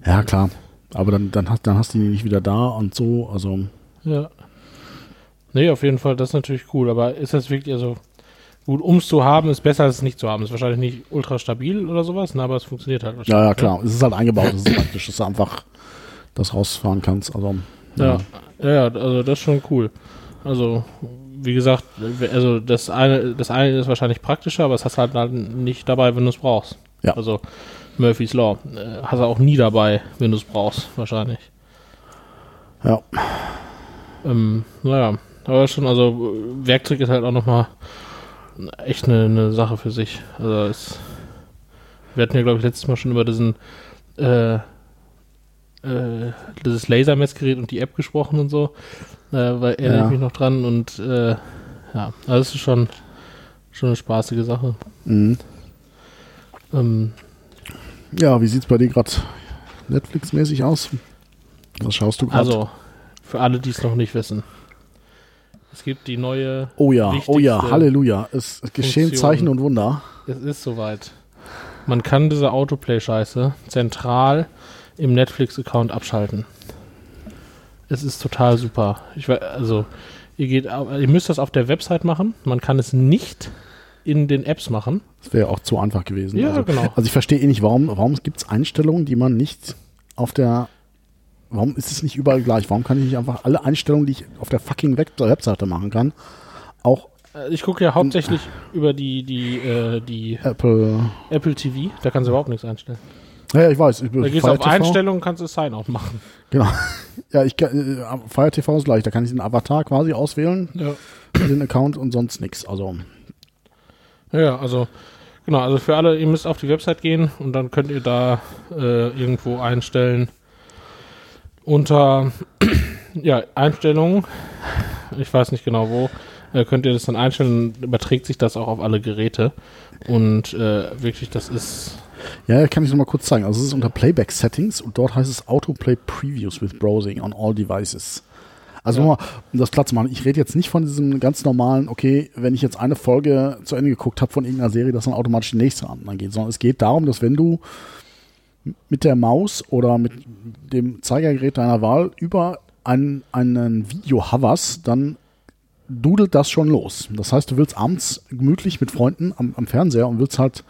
Ja, klar. Aber dann, dann, hast, dann hast du die nicht wieder da und so. Also Ja. Nee, auf jeden Fall, das ist natürlich cool, aber ist das wirklich, also gut, um es zu haben, ist besser als es nicht zu haben. Ist wahrscheinlich nicht ultra stabil oder sowas, ne, aber es funktioniert halt wahrscheinlich. Ja, ja, klar. Es ist halt eingebaut, es ist praktisch, dass du einfach das rausfahren kannst. Also, Ja, ja, ja, also das ist schon cool. Also, wie gesagt, also das eine, das eine ist wahrscheinlich praktischer, aber es hast halt halt nicht dabei, wenn du es brauchst. Ja. Also Murphy's Law. Äh, hast du auch nie dabei, wenn du es brauchst, wahrscheinlich. ja. Ähm, naja, aber schon, also Werkzeug ist halt auch nochmal echt eine, eine Sache für sich. Also es, wir hatten ja, glaube ich, letztes Mal schon über diesen äh, äh, dieses Lasermessgerät und die App gesprochen und so. Äh, weil erinnere Ja. ich mich noch dran und äh, ja, also es ist schon, schon eine spaßige Sache. Mhm. Ähm, Ja, wie sieht's bei dir gerade Netflix-mäßig aus? Was schaust du gerade? also, für alle, die es noch nicht wissen. Es gibt die neue oh ja, oh ja, Halleluja. Es es geschehen. Zeichen und Wunder. Es ist soweit. Man kann diese Autoplay-Scheiße zentral im Netflix-Account abschalten. Es ist total super. Ich, also, ihr, geht, ihr müsst das auf der Website machen. Man kann es nicht in den Apps machen. Das wäre auch zu einfach gewesen. Ja, also, genau. Also ich verstehe eh nicht, warum, warum gibt es Einstellungen, die man nicht auf der Warum ist es nicht überall gleich? Warum kann ich nicht einfach alle Einstellungen, die ich auf der fucking Web Webseite machen kann, auch Äh, Ich gucke ja hauptsächlich über die, die, äh, die Apple. Apple TV. Da kannst du überhaupt nichts einstellen. Ja, ja, ich weiß. Ich, Da gehst du Fire auf TV, Einstellungen kannst du Sign-Off machen. Genau. Ja, ich kann, äh, Fire TV ist gleich. Da kann ich den Avatar quasi auswählen, Ja. den Account und sonst nichts. Also, Ja, also genau, also für alle, ihr müsst auf die Website gehen und dann könnt ihr da äh, irgendwo einstellen unter ja, Einstellungen, ich weiß nicht genau wo, äh, könnt ihr das dann einstellen, überträgt sich das auch auf alle Geräte und äh, wirklich, das ist ja, kann ich noch mal kurz zeigen. Also, es ist unter Playback Settings und dort heißt es Autoplay Previews with Browsing on all devices. Also, Ja. nochmal, um das klar zu machen, ich rede jetzt nicht von diesem ganz normalen, okay, wenn ich jetzt eine Folge zu Ende geguckt habe von irgendeiner Serie, dass dann automatisch die nächste angeht, sondern es geht darum, dass wenn du mit der Maus oder mit dem Zeigergerät deiner Wahl über einen, einen Video hoverst, dann dudelt das schon los. Das heißt, du willst abends gemütlich mit Freunden am, am Fernseher und willst halt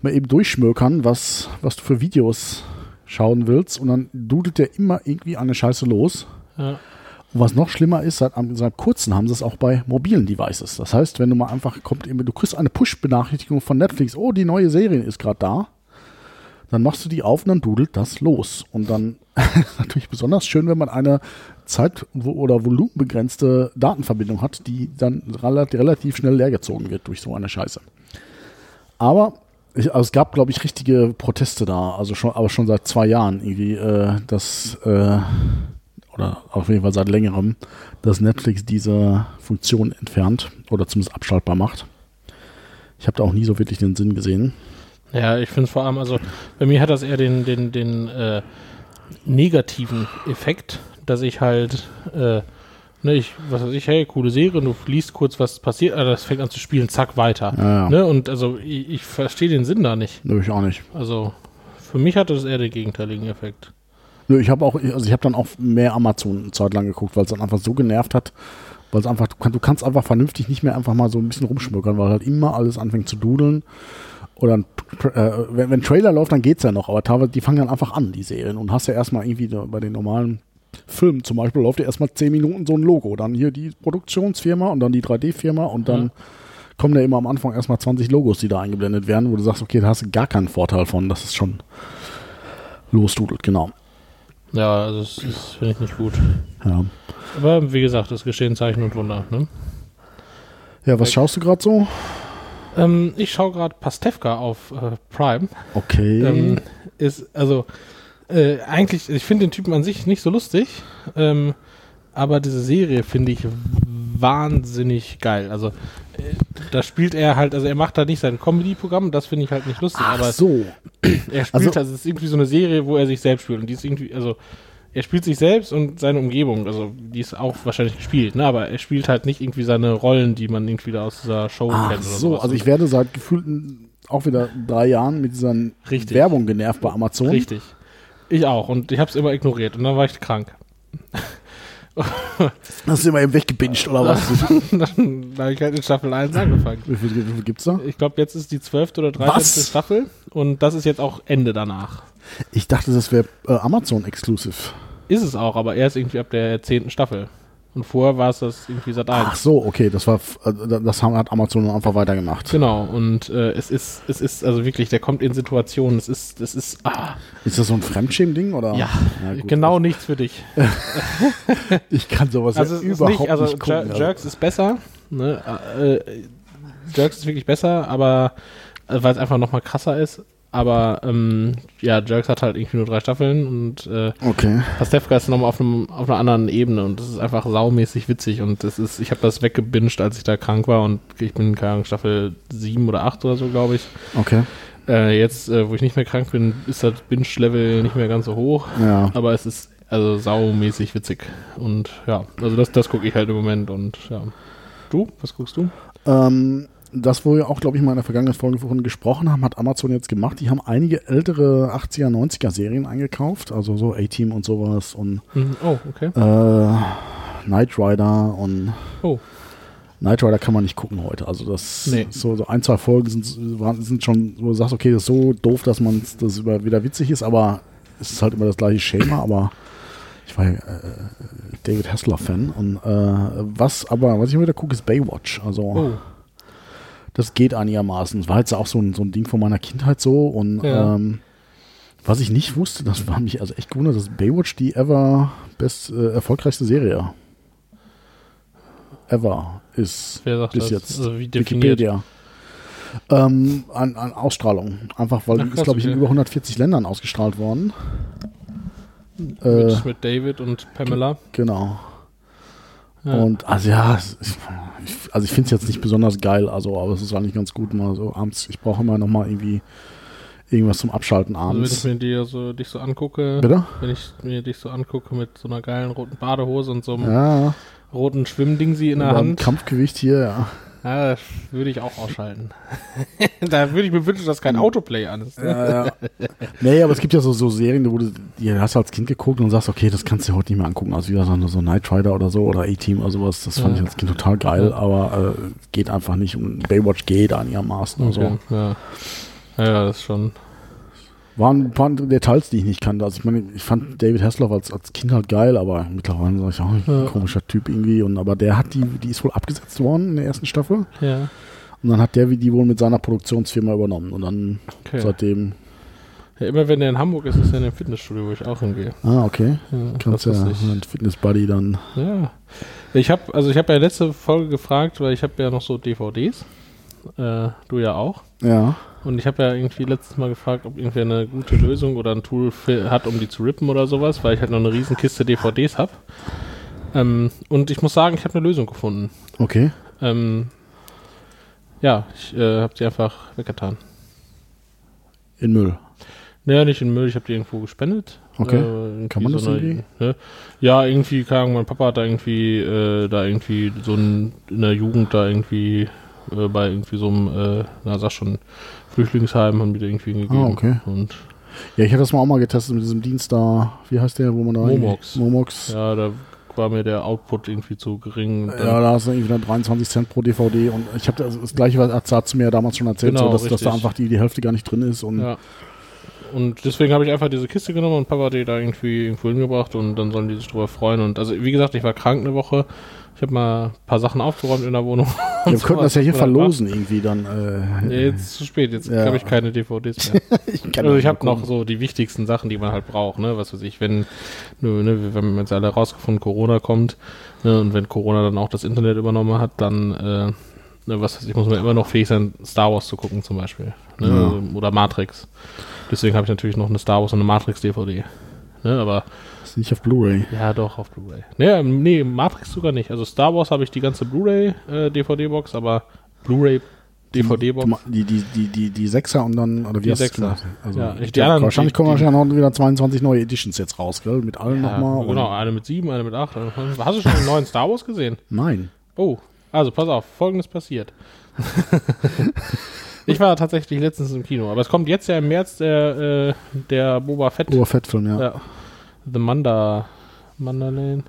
mal eben durchschmökern, was, was du für Videos schauen willst und dann dudelt der immer irgendwie eine Scheiße los. ja, Und was noch schlimmer ist, seit, seit kurzem haben sie es auch bei mobilen Devices. Das heißt, wenn du mal einfach kommt, du kriegst eine Push-Benachrichtigung von Netflix, oh, die neue Serie ist gerade da, dann machst du die auf und dann dudelt das los. Und dann natürlich besonders schön, wenn man eine Zeit- oder volumenbegrenzte Datenverbindung hat, die dann relativ, schnell leergezogen wird durch so eine Scheiße. Aber also es gab, glaube ich, richtige Proteste da, also schon, aber schon seit zwei Jahren irgendwie, äh, dass äh, oder auf jeden Fall seit längerem, dass Netflix diese Funktion entfernt oder zumindest abschaltbar macht. Ich habe da auch nie so wirklich den Sinn gesehen. ja, ich finde es vor allem, also bei mir hat das eher den, den, den äh, negativen Effekt, dass ich halt äh, Ne, ich, was weiß ich, hey, coole Serie, du liest kurz, was passiert, also das fängt an zu spielen, zack, weiter. Ja, ja. Ne, und also ich, ich verstehe den Sinn da nicht. Nö, ich auch nicht. Also für mich hatte das eher den gegenteiligen Effekt. Nö, ich habe auch, also ich habe dann auch mehr Amazon eine Zeit lang geguckt, weil es dann einfach so genervt hat, weil es einfach, du, kann, du kannst einfach vernünftig nicht mehr einfach mal so ein bisschen rumschmökern, weil halt immer alles anfängt zu dudeln. Oder ein, äh, wenn, wenn Trailer läuft, dann geht's ja noch, aber teilweise, die fangen dann einfach an, die Serien. Und hast ja erstmal irgendwie bei den normalen Filmen zum Beispiel, läuft ja erstmal 10 Minuten so ein Logo. Dann hier die Produktionsfirma und dann die 3D-Firma und dann Ja. kommen ja immer am Anfang erstmal 20 Logos, die da eingeblendet werden, wo du sagst, okay, da hast du gar keinen Vorteil von, dass es schon losdudelt, genau. Ja, also das, das finde ich nicht gut. Ja. Aber wie gesagt, es geschehen Zeichen und Wunder. Ne? Ja, was schaust du gerade so? Ähm, ich schaue gerade Pastewka auf äh, Prime. Okay. Ähm, ist, also, äh, eigentlich, ich finde den Typen an sich nicht so lustig, ähm, aber diese Serie finde ich wahnsinnig geil. Also, da spielt er halt, also er macht da nicht sein Comedy-Programm, das finde ich halt nicht lustig, Ach aber so. er spielt, also- also, es ist irgendwie so eine Serie, wo er sich selbst spielt und die ist irgendwie, also, er spielt sich selbst und seine Umgebung, also die ist auch wahrscheinlich gespielt, ne? aber er spielt halt nicht irgendwie seine Rollen, die man irgendwie da aus dieser Show Ach kennt. Oder so, sowas. also ich werde seit gefühlten auch wieder drei Jahren mit dieser Richtig. Werbung genervt bei Amazon. Richtig. Ich auch und ich habe es immer ignoriert und dann war ich krank. Hast du immer eben weggebinged oder was? dann habe ich halt in Staffel 1 angefangen. wie, viel, wie viel gibt's da? Ich glaube, jetzt ist die 12. oder 13. Was? Staffel und das ist jetzt auch Ende danach. Ich dachte, das wäre äh, Amazon exclusive. Ist es auch, aber erst irgendwie ab der 10. Staffel. Und vorher war es das irgendwie seit 1. Ach so, okay, das war äh, das hat Amazon einfach weitergemacht. Genau, und äh, es ist, es ist, also wirklich, der kommt in Situationen, es ist, es ist, ah, Ist das so ein Fremdschämen-Ding oder? ja, gut. genau nichts für dich. Ich kann sowas Also ja es ist überhaupt nicht, also nicht gucken. Jer Jerks ist besser, ne? Äh, Jerks ist wirklich besser, aber äh, weil es einfach nochmal krasser ist. Aber ähm, ja, Jerks hat halt irgendwie nur drei Staffeln und äh, okay. Pastewka ist nochmal auf, einem, auf einer anderen Ebene und das ist einfach saumäßig witzig und das ist, ich habe das weggebinged, als ich da krank war und ich bin, keine Ahnung, Staffel 7 oder 8 oder so, glaube ich. Okay. Äh, jetzt, äh, wo ich nicht mehr krank bin, ist das Binge-Level nicht mehr ganz so hoch. Ja. Aber es ist also saumäßig witzig. Und ja, also das, das gucke ich halt im Moment und ja. Du? Was guckst du? Ähm, das, wo wir auch, glaube ich, mal in der vergangenen Folge vorhin gesprochen haben, hat Amazon jetzt gemacht. Die haben einige ältere 80er, 90er Serien eingekauft, also so A-Team und sowas und Mhm. Oh, okay. äh, Knight Rider und Oh. Knight Rider kann man nicht gucken heute. Also das Nee. so, so ein, zwei Folgen sind, sind schon, wo du sagst, okay, das ist so doof, dass man das über, wieder witzig ist, aber es ist halt immer das gleiche Schema, aber ich war ja äh, David Hasselhoff-Fan und äh, was aber, was ich immer wieder gucke, ist Baywatch. Also Oh. Das geht einigermaßen. Es war jetzt auch so ein, so ein Ding von meiner Kindheit so und Ja. ähm, was ich nicht wusste, das war mich also echt gewundert, dass Baywatch die ever best äh, erfolgreichste Serie ever ist Wer sagt bis das? jetzt. Also wie definiert? Wikipedia. Ähm, an, an Ausstrahlung. Einfach, weil Ach, die ist, glaube ich, in okay. über 140 Ländern ausgestrahlt worden. Äh, Mit, mit David und Pamela. genau. Ja. Und also ja, ich, also ich finde es jetzt nicht besonders geil, also aber es ist eigentlich ganz gut mal so abends. Ich brauche immer noch mal irgendwie irgendwas zum Abschalten also wenn ich abends. mir die so, dich so angucke, Bitte? wenn ich mir dich so angucke mit so einer geilen roten Badehose und so einem Ja, roten Schwimmdingsi in der beim Hand, Kampfgewicht hier, ja. Ja, das würde ich auch ausschalten. da würde ich mir wünschen, dass kein Autoplay an ist. Ne? Ja, ja. nee, aber es gibt ja so, so Serien, wo du die hast du als Kind geguckt und sagst, okay, das kannst du heute nicht mehr angucken. Also wieder so, so Knight Rider oder so oder A-Team oder sowas. Das fand Ja. ich als Kind total geil, aber äh, geht einfach nicht. Und Baywatch geht einigermaßen. Also Okay, ja. ja, das ist schon. Waren, waren Details, die ich nicht kannte. Also ich meine, ich fand David Hasselhoff als, als Kind halt geil, aber mittlerweile sage ich auch, ein Ja. komischer Typ irgendwie. Und aber der hat die, die ist wohl abgesetzt worden in der ersten Staffel. Ja, Und dann hat der die wohl mit seiner Produktionsfirma übernommen. Und dann okay. seitdem, Ja, immer wenn der in Hamburg ist, ist er in dem Fitnessstudio, wo ich auch hingehe. ah, okay. Ja, Kannst das ja wusste ich. mit Fitness Buddy dann. Ja. Ich habe also ich habe ja letzte Folge gefragt, weil ich habe ja noch so DVDs. Äh, du ja auch. Ja. Und ich habe ja irgendwie letztes Mal gefragt, ob irgendwer eine gute Lösung oder ein Tool für, hat, um die zu rippen oder sowas, weil ich halt noch eine riesen Kiste DVDs habe. Ähm, und ich muss sagen, ich habe eine Lösung gefunden. Okay. Ähm, ja, ich äh, habe sie einfach weggetan. In Müll. Naja, nicht in Müll, ich habe die irgendwo gespendet. Okay. Äh, Kann man das eine, irgendwie? Ne? Ja, irgendwie, keine Ahnung, mein Papa hat da irgendwie, äh, da irgendwie so ein, in der Jugend da irgendwie äh, bei irgendwie so einem, äh, na sag schon, Flüchtlingsheim haben da irgendwie gegeben. Ah, okay. Und Ja, ich hatte das mal auch mal getestet mit diesem Dienst da. Wie heißt der, wo man da Momox. Momox. ja, da war mir der Output irgendwie zu gering. Ja, da hast du irgendwie dann 23 Cent pro DVD und ich habe das, das gleiche, was zu mir damals schon erzählt, Genau, so, dass, dass da einfach die, die Hälfte gar nicht drin ist und Ja. Und deswegen habe ich einfach diese Kiste genommen und Papa hat die da irgendwie irgendwo hingebracht und dann sollen die sich drüber freuen. Und also wie gesagt, ich war krank eine Woche. Ich habe mal ein paar Sachen aufgeräumt in der Wohnung. Wir könnten das ja hier verlosen irgendwie dann. Äh, Nee, jetzt ist zu spät, jetzt Ja. habe ich keine DVDs mehr. ich also ich habe noch so die wichtigsten Sachen, die man halt braucht, ne? Was weiß ich, wenn, nö, ne, wir jetzt alle rausgefunden, Corona kommt, ne, und wenn Corona dann auch das Internet übernommen hat, dann, äh, ne, was weiß ich, muss man immer noch fähig sein, Star Wars zu gucken zum Beispiel. Ne? Ja. Oder Matrix. Deswegen habe ich natürlich noch eine Star Wars und eine Matrix-DVD. Ne, aber Nicht auf Blu-ray. ja, doch, auf Blu-ray. Nee, nee, Matrix sogar nicht. Also Star Wars habe ich die ganze Blu-ray-DVD-Box, aber Blu-ray DVD-Box. Die, die, die, die, die Sechser und dann, oder wie Die hast du gemacht? Also, Ja, ich- die anderen- wahrscheinlich kommen wahrscheinlich noch wieder 22 neue Editions jetzt raus, gell? Mit allen Ja, nochmal. genau, eine mit sieben, eine mit acht. Hast du schon den neuen Star Wars gesehen? Nein. Oh, also pass auf, folgendes passiert. ich war tatsächlich letztens im Kino, aber es kommt jetzt ja im März der, äh, der Boba Fett. Oberfettfilm, ja. Ja. The Manda. Mandalane.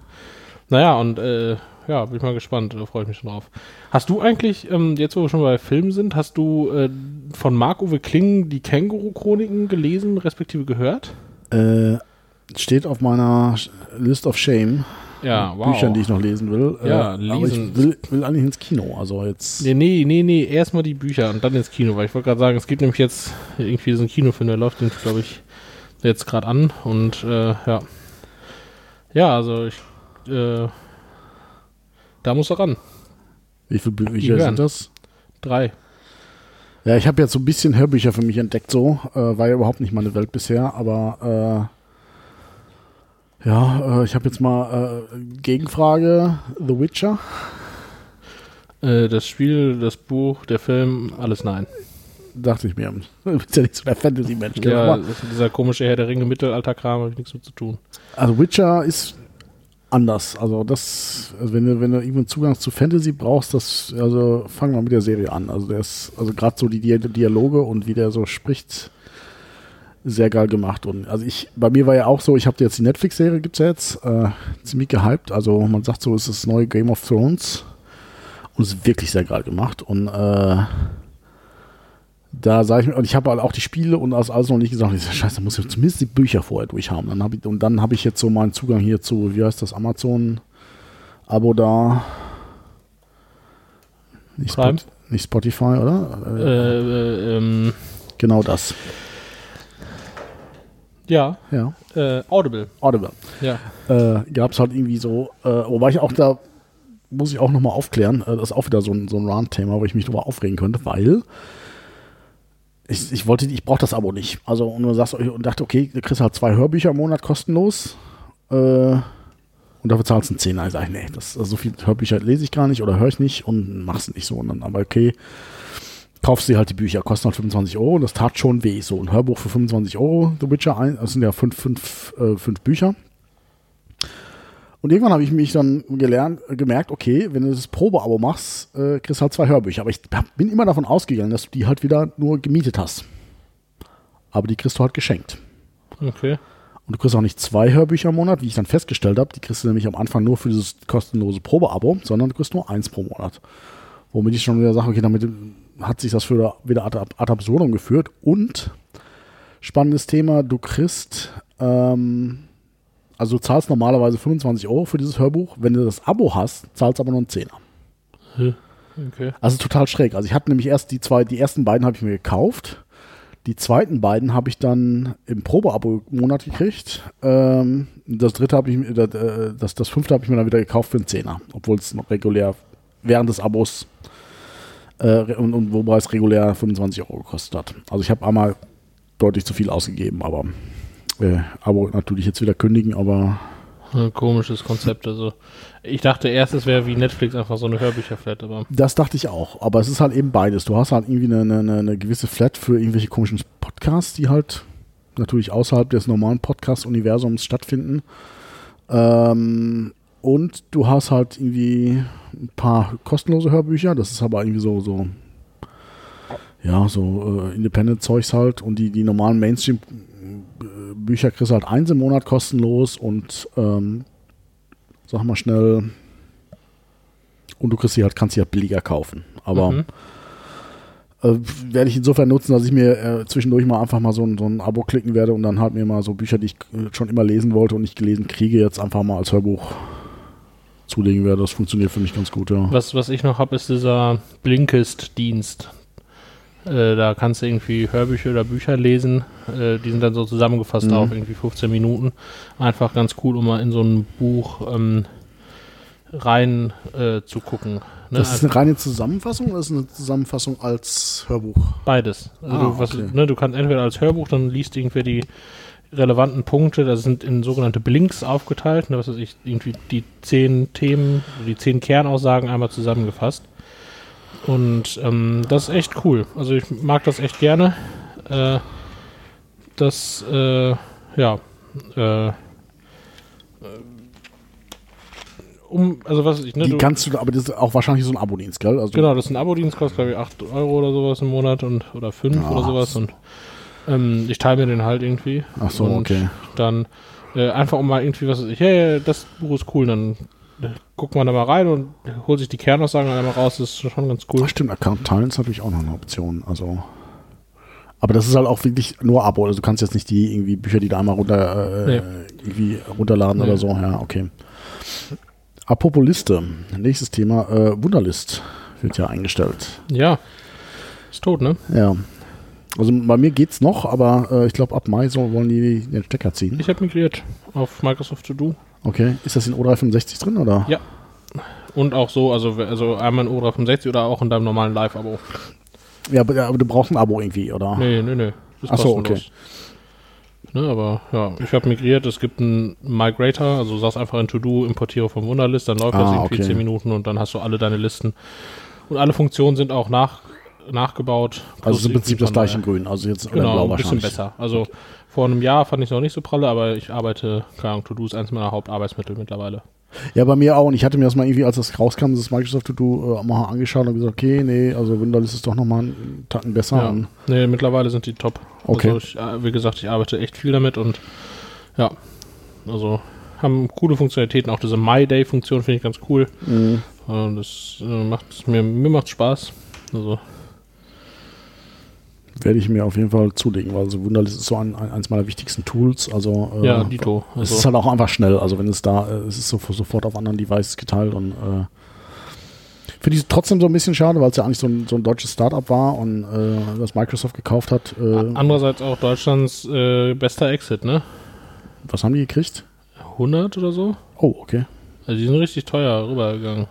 Naja, und äh, ja, bin ich mal gespannt, da freue ich mich schon drauf. Hast du eigentlich, ähm, jetzt wo wir schon bei Filmen sind, hast du äh, von Marc-Uwe Kling die Känguru-Chroniken gelesen, respektive gehört? Äh, steht auf meiner List of Shame. Ja, wow. Büchern, die ich noch lesen will. Ja, äh, aber lesen. ich will, will eigentlich ins Kino. Also jetzt. Nee, nee, nee, nee, erstmal die Bücher und dann ins Kino, weil ich wollte gerade sagen, es gibt nämlich jetzt irgendwie diesen Kinofilm, der läuft, glaube ich, jetzt gerade an und äh, ja. Ja, also ich, äh, da muss er ran. Wie viele Bücher sind das? Drei. Ja, ich habe jetzt so ein bisschen Hörbücher für mich entdeckt, so. Äh, war ja überhaupt nicht meine Welt bisher, aber äh, ja, äh, ich habe jetzt mal äh, Gegenfrage: The Witcher. Äh, das Spiel, das Buch, der Film, alles nein. Dachte ich mir. Du bist ja nicht so der Fantasy-Mensch? Ja, dieser komische Herr der Ringe Mittelalter-Kram, habe ich nichts mit zu tun. also Witcher ist anders. Also das, also wenn du, wenn du irgendeinen Zugang zu Fantasy brauchst, das, also fangen wir mit der Serie an. Also der ist, also gerade so die Dia- Dialoge und wie der so spricht, sehr geil gemacht. Und also ich, bei mir war ja auch so, ich habe jetzt die Netflix-Serie gibt's ja jetzt, äh, ziemlich gehypt. Also man sagt so, es ist das neue Game of Thrones. Und es ist wirklich sehr geil gemacht. Und äh, da sage ich mir, und ich habe halt auch die Spiele und das alles noch nicht gesagt. Ich sag, scheiße, da muss ich zumindest die Bücher vorher durchhaben. Dann hab ich, und dann habe ich jetzt so meinen Zugang hier zu, wie heißt das, Amazon-Abo da. Nicht, Prime? Spot, nicht Spotify, oder? Äh, Äh, äh, ähm, genau das. ja, Ja. äh, Audible. Audible. Ja. Äh, Gab es halt irgendwie so, äh, wobei ich auch da, muss ich auch nochmal aufklären, das ist auch wieder so ein, so ein Rant-Thema, wo ich mich drüber aufregen könnte, weil ich, ich wollte, ich brauche das Abo nicht. Also, und du sagst und dachte, okay, du kriegst halt zwei Hörbücher im Monat kostenlos. Äh, und dafür zahlst du einen Zehner. Ich sage, nee, das, also so viele Hörbücher lese ich gar nicht oder höre ich nicht und mach's nicht so. Und dann, aber okay, kaufst du halt die Bücher, kosten halt 25 Euro und das tat schon weh. So ein Hörbuch für 25 Euro, The Witcher, ein, das sind ja fünf, fünf, äh, fünf Bücher. Und irgendwann habe ich mich dann gelernt, äh, gemerkt, okay, wenn du das Probeabo machst, äh, kriegst du halt zwei Hörbücher. Aber ich hab, bin immer davon ausgegangen, dass du die halt wieder nur gemietet hast. Aber die kriegst du halt geschenkt. Okay. Und du kriegst auch nicht zwei Hörbücher im Monat, wie ich dann festgestellt habe. Die kriegst du nämlich am Anfang nur für dieses kostenlose Probeabo, sondern du kriegst nur eins pro Monat. Womit ich schon wieder sage, okay, damit hat sich das für wieder ad, ad absurdum geführt. Und spannendes Thema, du kriegst, ähm, also du zahlst normalerweise 25 Euro für dieses Hörbuch. Wenn du das Abo hast, zahlst du aber nur einen Zehner. Okay. Also total schräg. Also ich hatte nämlich erst die zwei, die ersten beiden habe ich mir gekauft. Die zweiten beiden habe ich dann im Probeabo-Monat gekriegt. Ähm, das dritte habe ich mir, das, äh, das, das fünfte habe ich mir dann wieder gekauft für einen Zehner, obwohl es noch regulär während des Abos äh, und, und wobei es regulär 25 Euro gekostet hat. Also ich habe einmal deutlich zu viel ausgegeben, aber äh, Abo natürlich jetzt wieder kündigen, aber Ein komisches Konzept. Also, ich dachte erst, es wäre wie Netflix einfach so eine Hörbücherflat, aber Das dachte ich auch. Aber es ist halt eben beides. Du hast halt irgendwie eine, eine, eine gewisse Flat für irgendwelche komischen Podcasts, die halt natürlich außerhalb des normalen Podcast-Universums stattfinden. Ähm, und du hast halt irgendwie ein paar kostenlose Hörbücher. Das ist aber irgendwie so, so ja, so äh, Independent-Zeugs halt. Und die, die normalen Mainstream-Bücher kriegst du halt eins im Monat kostenlos und ähm, sag mal schnell, und du kriegst sie halt, kannst sie halt billiger kaufen. Aber Mhm. äh, werde ich insofern nutzen, dass ich mir äh, zwischendurch mal einfach mal so ein, so ein Abo klicken werde und dann halt mir mal so Bücher, die ich äh, schon immer lesen wollte und nicht gelesen kriege, jetzt einfach mal als Hörbuch zulegen werde. Das funktioniert für mich ganz gut, ja. Was, was ich noch habe, ist dieser Blinkist-Dienst. Äh, da kannst du irgendwie Hörbücher oder Bücher lesen. Äh, die sind dann so zusammengefasst Mhm. auf irgendwie 15 Minuten. Einfach ganz cool, um mal in so ein Buch ähm, rein äh, zu gucken. Ne? Das ist eine reine Zusammenfassung oder ist es eine Zusammenfassung als Hörbuch? Beides. Also Ah, du, was, okay. ne, du kannst entweder als Hörbuch, dann liest irgendwer die relevanten Punkte, das sind in sogenannte Blinks aufgeteilt, ne, was weiß ich, irgendwie die zehn Themen, die zehn Kernaussagen einmal zusammengefasst. Und ähm, das ist echt cool. Also ich mag das echt gerne. Äh, das, äh, ja, äh, um, also was weiß ich, ne, Die du- kannst du, aber das ist auch wahrscheinlich so ein Abo-Dienst, gell? Also Genau, das ist ein Abo-Dienst, kostet glaube ich 8 Euro oder sowas im Monat und oder 5 Ja, oder sowas und ähm, ich teile mir den halt irgendwie. Ach so, und okay. Dann äh, einfach um mal irgendwie was ich, hey, das Buch ist cool, dann guckt man da mal rein und holt sich die Kernaussagen dann einmal raus, das ist schon ganz cool. Ach, stimmt, Account teilen ist natürlich auch noch eine Option. Also. Aber das ist halt auch wirklich nur Abo. Also du kannst jetzt nicht die irgendwie Bücher, die da einmal runter, äh, Nee. irgendwie runterladen Nee. oder so. Ja, okay. Apropos Liste. Nächstes Thema, äh, Wunderlist wird ja eingestellt. Ja, ist tot, ne? Ja. Also bei mir geht's noch, aber äh, ich glaube ab Mai so wollen die den Stecker ziehen. Ich habe migriert auf Microsoft To Do Okay. Ist das in O365 drin oder? Ja. und auch so, also, also einmal in O365 oder auch in deinem normalen Live-Abo. Ja, aber, aber du brauchst ein Abo irgendwie, oder? Nee, nee, nee. Das Ach so, kostenlos. Ne, aber ja, ich habe migriert. Es gibt einen Migrator, also sagst einfach in To-Do, importiere vom Wunderlist, dann läuft das Ah, irgendwie okay. 10 Minuten und dann hast du alle deine Listen. Und alle Funktionen sind auch nach, nachgebaut. Also ist im Prinzip das gleiche in grün. Also jetzt Genau, ein bisschen besser. Also vor einem Jahr fand ich es noch nicht so pralle, aber ich arbeite, keine Ahnung, To-Do ist eins meiner Hauptarbeitsmittel mittlerweile. Ja, bei mir auch. Und ich hatte mir das mal irgendwie, als das rauskam, das Microsoft To Do äh, mal angeschaut und gesagt, okay, nee, also Wunderlist ist doch nochmal einen Tacken besser. Ja. Nee, mittlerweile sind die top. Okay. Also ich, äh, wie gesagt, ich arbeite echt viel damit und ja, also haben coole Funktionalitäten. Auch diese My Day-Funktion finde ich ganz cool. mh, Äh, Das äh, macht mir, mir macht Spaß. Also, werde ich mir auf jeden Fall zulegen, weil so Wunderlist ist so ein, ein, eins meiner wichtigsten Tools. Also äh, ja, Dito. es ist Also, halt auch einfach schnell. Also wenn es da, äh, es ist so, sofort auf anderen Devices geteilt und äh, finde ich trotzdem so ein bisschen schade, weil es ja eigentlich so ein, so ein deutsches Startup war und äh, was Microsoft gekauft hat. Äh, andererseits auch Deutschlands äh, bester Exit, ne? was haben die gekriegt? 100 oder so? Oh, okay. Also die sind richtig teuer rübergegangen.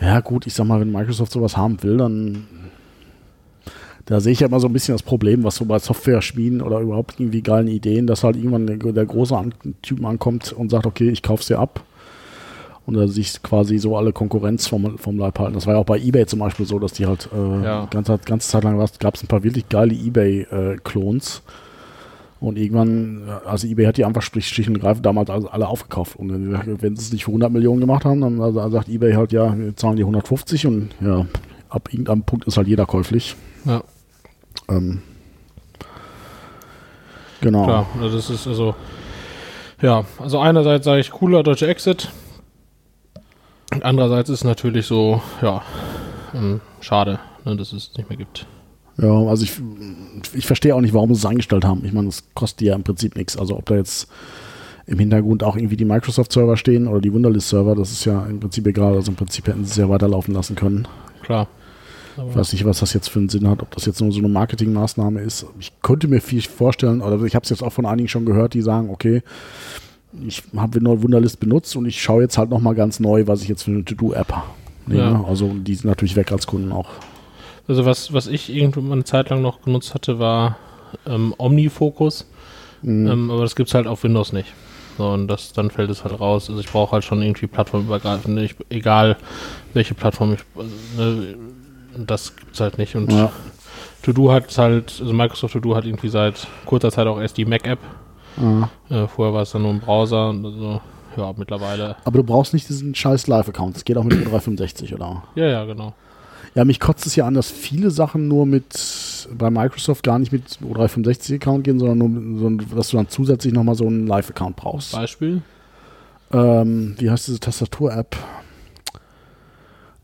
Ja, gut, ich sag mal, wenn Microsoft sowas haben will, dann. Da sehe ich ja immer so ein bisschen das Problem, was so bei Software-Schmieden oder überhaupt irgendwie geilen Ideen, dass halt irgendwann der, der große An Typ ankommt und sagt, okay, ich kauf's dir ab. Und da sich quasi so alle Konkurrenz vom, vom Leib halten. Das war ja auch bei Ebay zum Beispiel so, dass die halt äh, Ja. ganze, ganze Zeit lang gab es ein paar wirklich geile Ebay-Klons. und irgendwann, also Ebay hat die einfach sprich, schlicht und greifend damals alle aufgekauft. Und dann, wenn sie es nicht für 100 Millionen gemacht haben, dann also sagt Ebay halt, ja, wir zahlen die 150 und ja, ab irgendeinem Punkt ist halt jeder käuflich. Ja, Ähm, genau. klar. Also das ist also, ja, also einerseits sage ich cooler deutscher Exit. Und andererseits ist natürlich so, ja, ähm, schade, ne, dass es es nicht mehr gibt. Ja, also ich, ich verstehe auch nicht, warum sie es eingestellt haben. Ich meine, es kostet ja im Prinzip nichts. Also ob da jetzt im Hintergrund auch irgendwie die Microsoft-Server stehen oder die Wunderlist-Server, das ist ja im Prinzip egal. Also im Prinzip hätten sie es ja weiterlaufen lassen können. Klar. Ich weiß nicht, was das jetzt für einen Sinn hat, ob das jetzt nur so eine Marketingmaßnahme ist. Ich könnte mir viel vorstellen, oder ich habe es jetzt auch von einigen schon gehört, die sagen, okay, ich habe nur Wunderlist benutzt und ich schaue jetzt halt nochmal ganz neu, was ich jetzt für eine To-Do-App nehme. Ja. Also die sind natürlich weg als Kunden auch. Also was, was ich irgendwann eine Zeit lang noch genutzt hatte, war ähm, Omnifocus. Mhm. Ähm, aber das gibt es halt auf Windows nicht. So, und das, dann fällt es halt raus. Also ich brauche halt schon irgendwie plattformübergreifend. Ich, egal welche Plattform ich. Also, ne, das gibt's halt nicht. Und Ja. To-Do hat halt, also Microsoft To-Do hat irgendwie seit kurzer Zeit auch erst die Mac-App. Ah. Äh, vorher war es dann nur im Browser und also, ja, mittlerweile. Aber du brauchst nicht diesen scheiß Live-Account. Das geht auch mit O365, oder? Ja, ja, genau. Ja, mich kotzt es ja an, dass viele Sachen nur mit bei Microsoft gar nicht mit O365-Account gehen, sondern nur, dass du dann zusätzlich nochmal so einen Live-Account brauchst. Beispiel? Ähm, wie heißt diese Tastatur-App?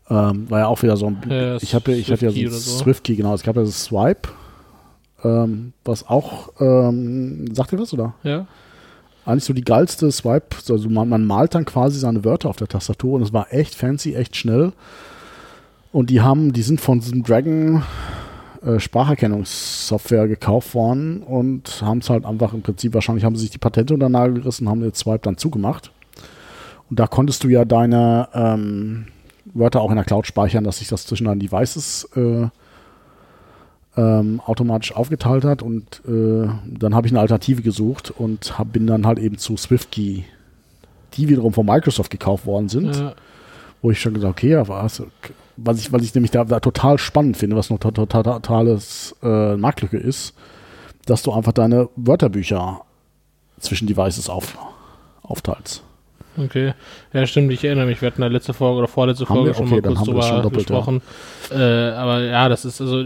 Ähm, war ja auch wieder so ein. Ja, ich habe ich hatte ja so ein oder so. Swift-Key, genau. Es gab ja das Swipe, ähm, was auch, ähm, sagt ihr was, oder? Ja. Eigentlich so die geilste Swipe. Also man, man malt dann quasi seine Wörter auf der Tastatur und es war echt fancy, echt schnell. Und die haben, die sind von diesem Dragon äh, Spracherkennungssoftware gekauft worden und haben es halt einfach im Prinzip, wahrscheinlich haben sie sich die Patente unter den Nagel gerissen, haben den Swipe dann zugemacht. Und da konntest du ja deine ähm, Wörter auch in der Cloud speichern, dass sich das zwischen deinen Devices äh, ähm, automatisch aufgeteilt hat. Und äh, dann habe ich eine Alternative gesucht und hab, bin dann halt eben zu SwiftKey, die wiederum von Microsoft gekauft worden sind Ja. wo ich schon gesagt okay, ja, was, was ich, was ich nämlich da, da total spannend finde, was noch to- to- to- totales äh, Marktlücke ist, dass du einfach deine Wörterbücher zwischen Devices auf, aufteilst. Okay. Ja, stimmt, ich erinnere mich. Wir hatten da letzte Folge oder vorletzte Haben Folge wir? schon Okay, mal kurz drüber doppelt, ja. gesprochen. Äh, aber ja, das ist also,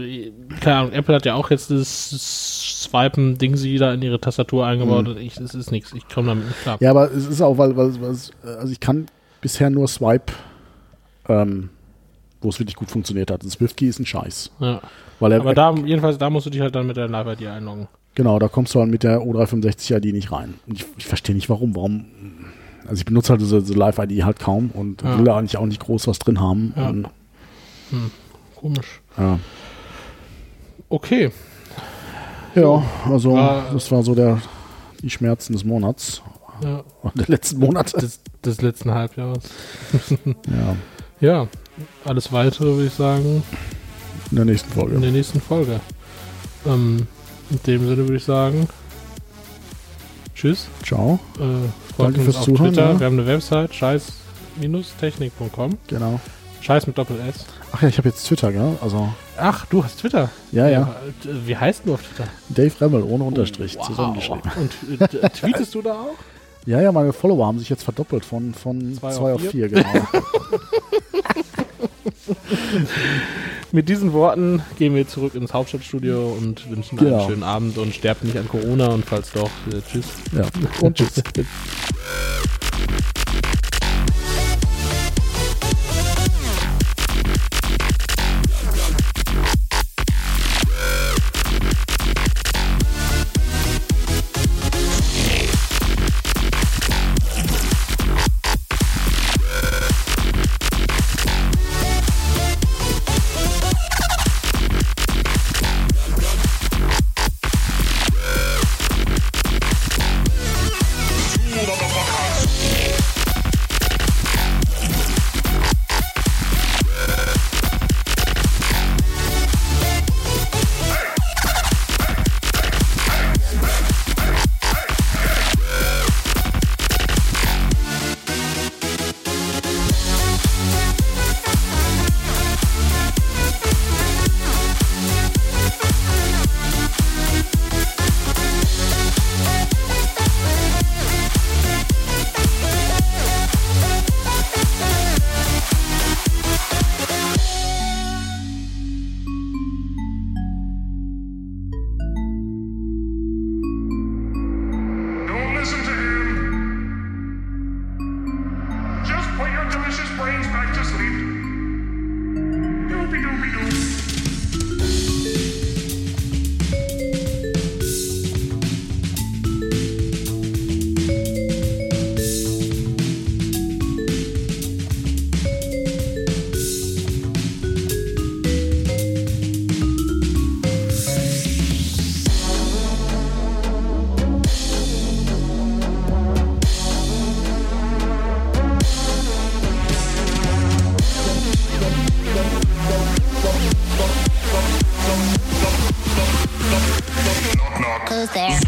keine Ahnung, Apple hat ja auch jetzt das Swipen-Ding sie da in ihre Tastatur eingebaut Mhm. und ich, das ist nichts. Ich komme damit nicht klar. Ja, aber es ist auch, weil, weil, weil also ich kann bisher nur Swipe, ähm, wo es wirklich gut funktioniert hat. Ein SwiftKey ist ein Scheiß. Ja. Weil er, Aber da, jedenfalls, da musst du dich halt dann mit der Live-ID einloggen. Genau, da kommst du halt mit der O365-ID nicht rein. Und ich, ich verstehe nicht warum. Warum? Also ich benutze halt diese, diese Live-ID halt kaum und Ja. will da eigentlich auch nicht groß was drin haben. Ja. Und, Komisch. ja. Okay. ja, also War- das war so der die Schmerzen des Monats. Ja, Der letzten Monate. des, des letzten Halbjahres. Ja, Ja, alles weitere würde ich sagen in der nächsten in Folge. der nächsten Folge. Ähm, in dem Sinne würde ich sagen, tschüss. Ciao. Äh, folgt Danke uns fürs auf Zuhören, Twitter. ja. Wir haben eine Website, scheiß-technik.com. Genau. Scheiß mit Doppel-S. Ach ja, ich habe jetzt Twitter, gell? Also, Ach, du hast Twitter. ja, ja. Äh, Wie heißt du auf Twitter? Dave Remmel ohne Unterstrich Wow. zusammengeschrieben. Und äh, tweetest du da auch? Ja, ja, meine Follower haben sich jetzt verdoppelt von 2 Zwei zwei auf auf 4, genau. Mit diesen Worten gehen wir zurück ins Hauptstadtstudio und wünschen Genau. einen schönen Abend und sterbt nicht an Corona und falls doch, äh, tschüss. ja. Und tschüss. Who's there?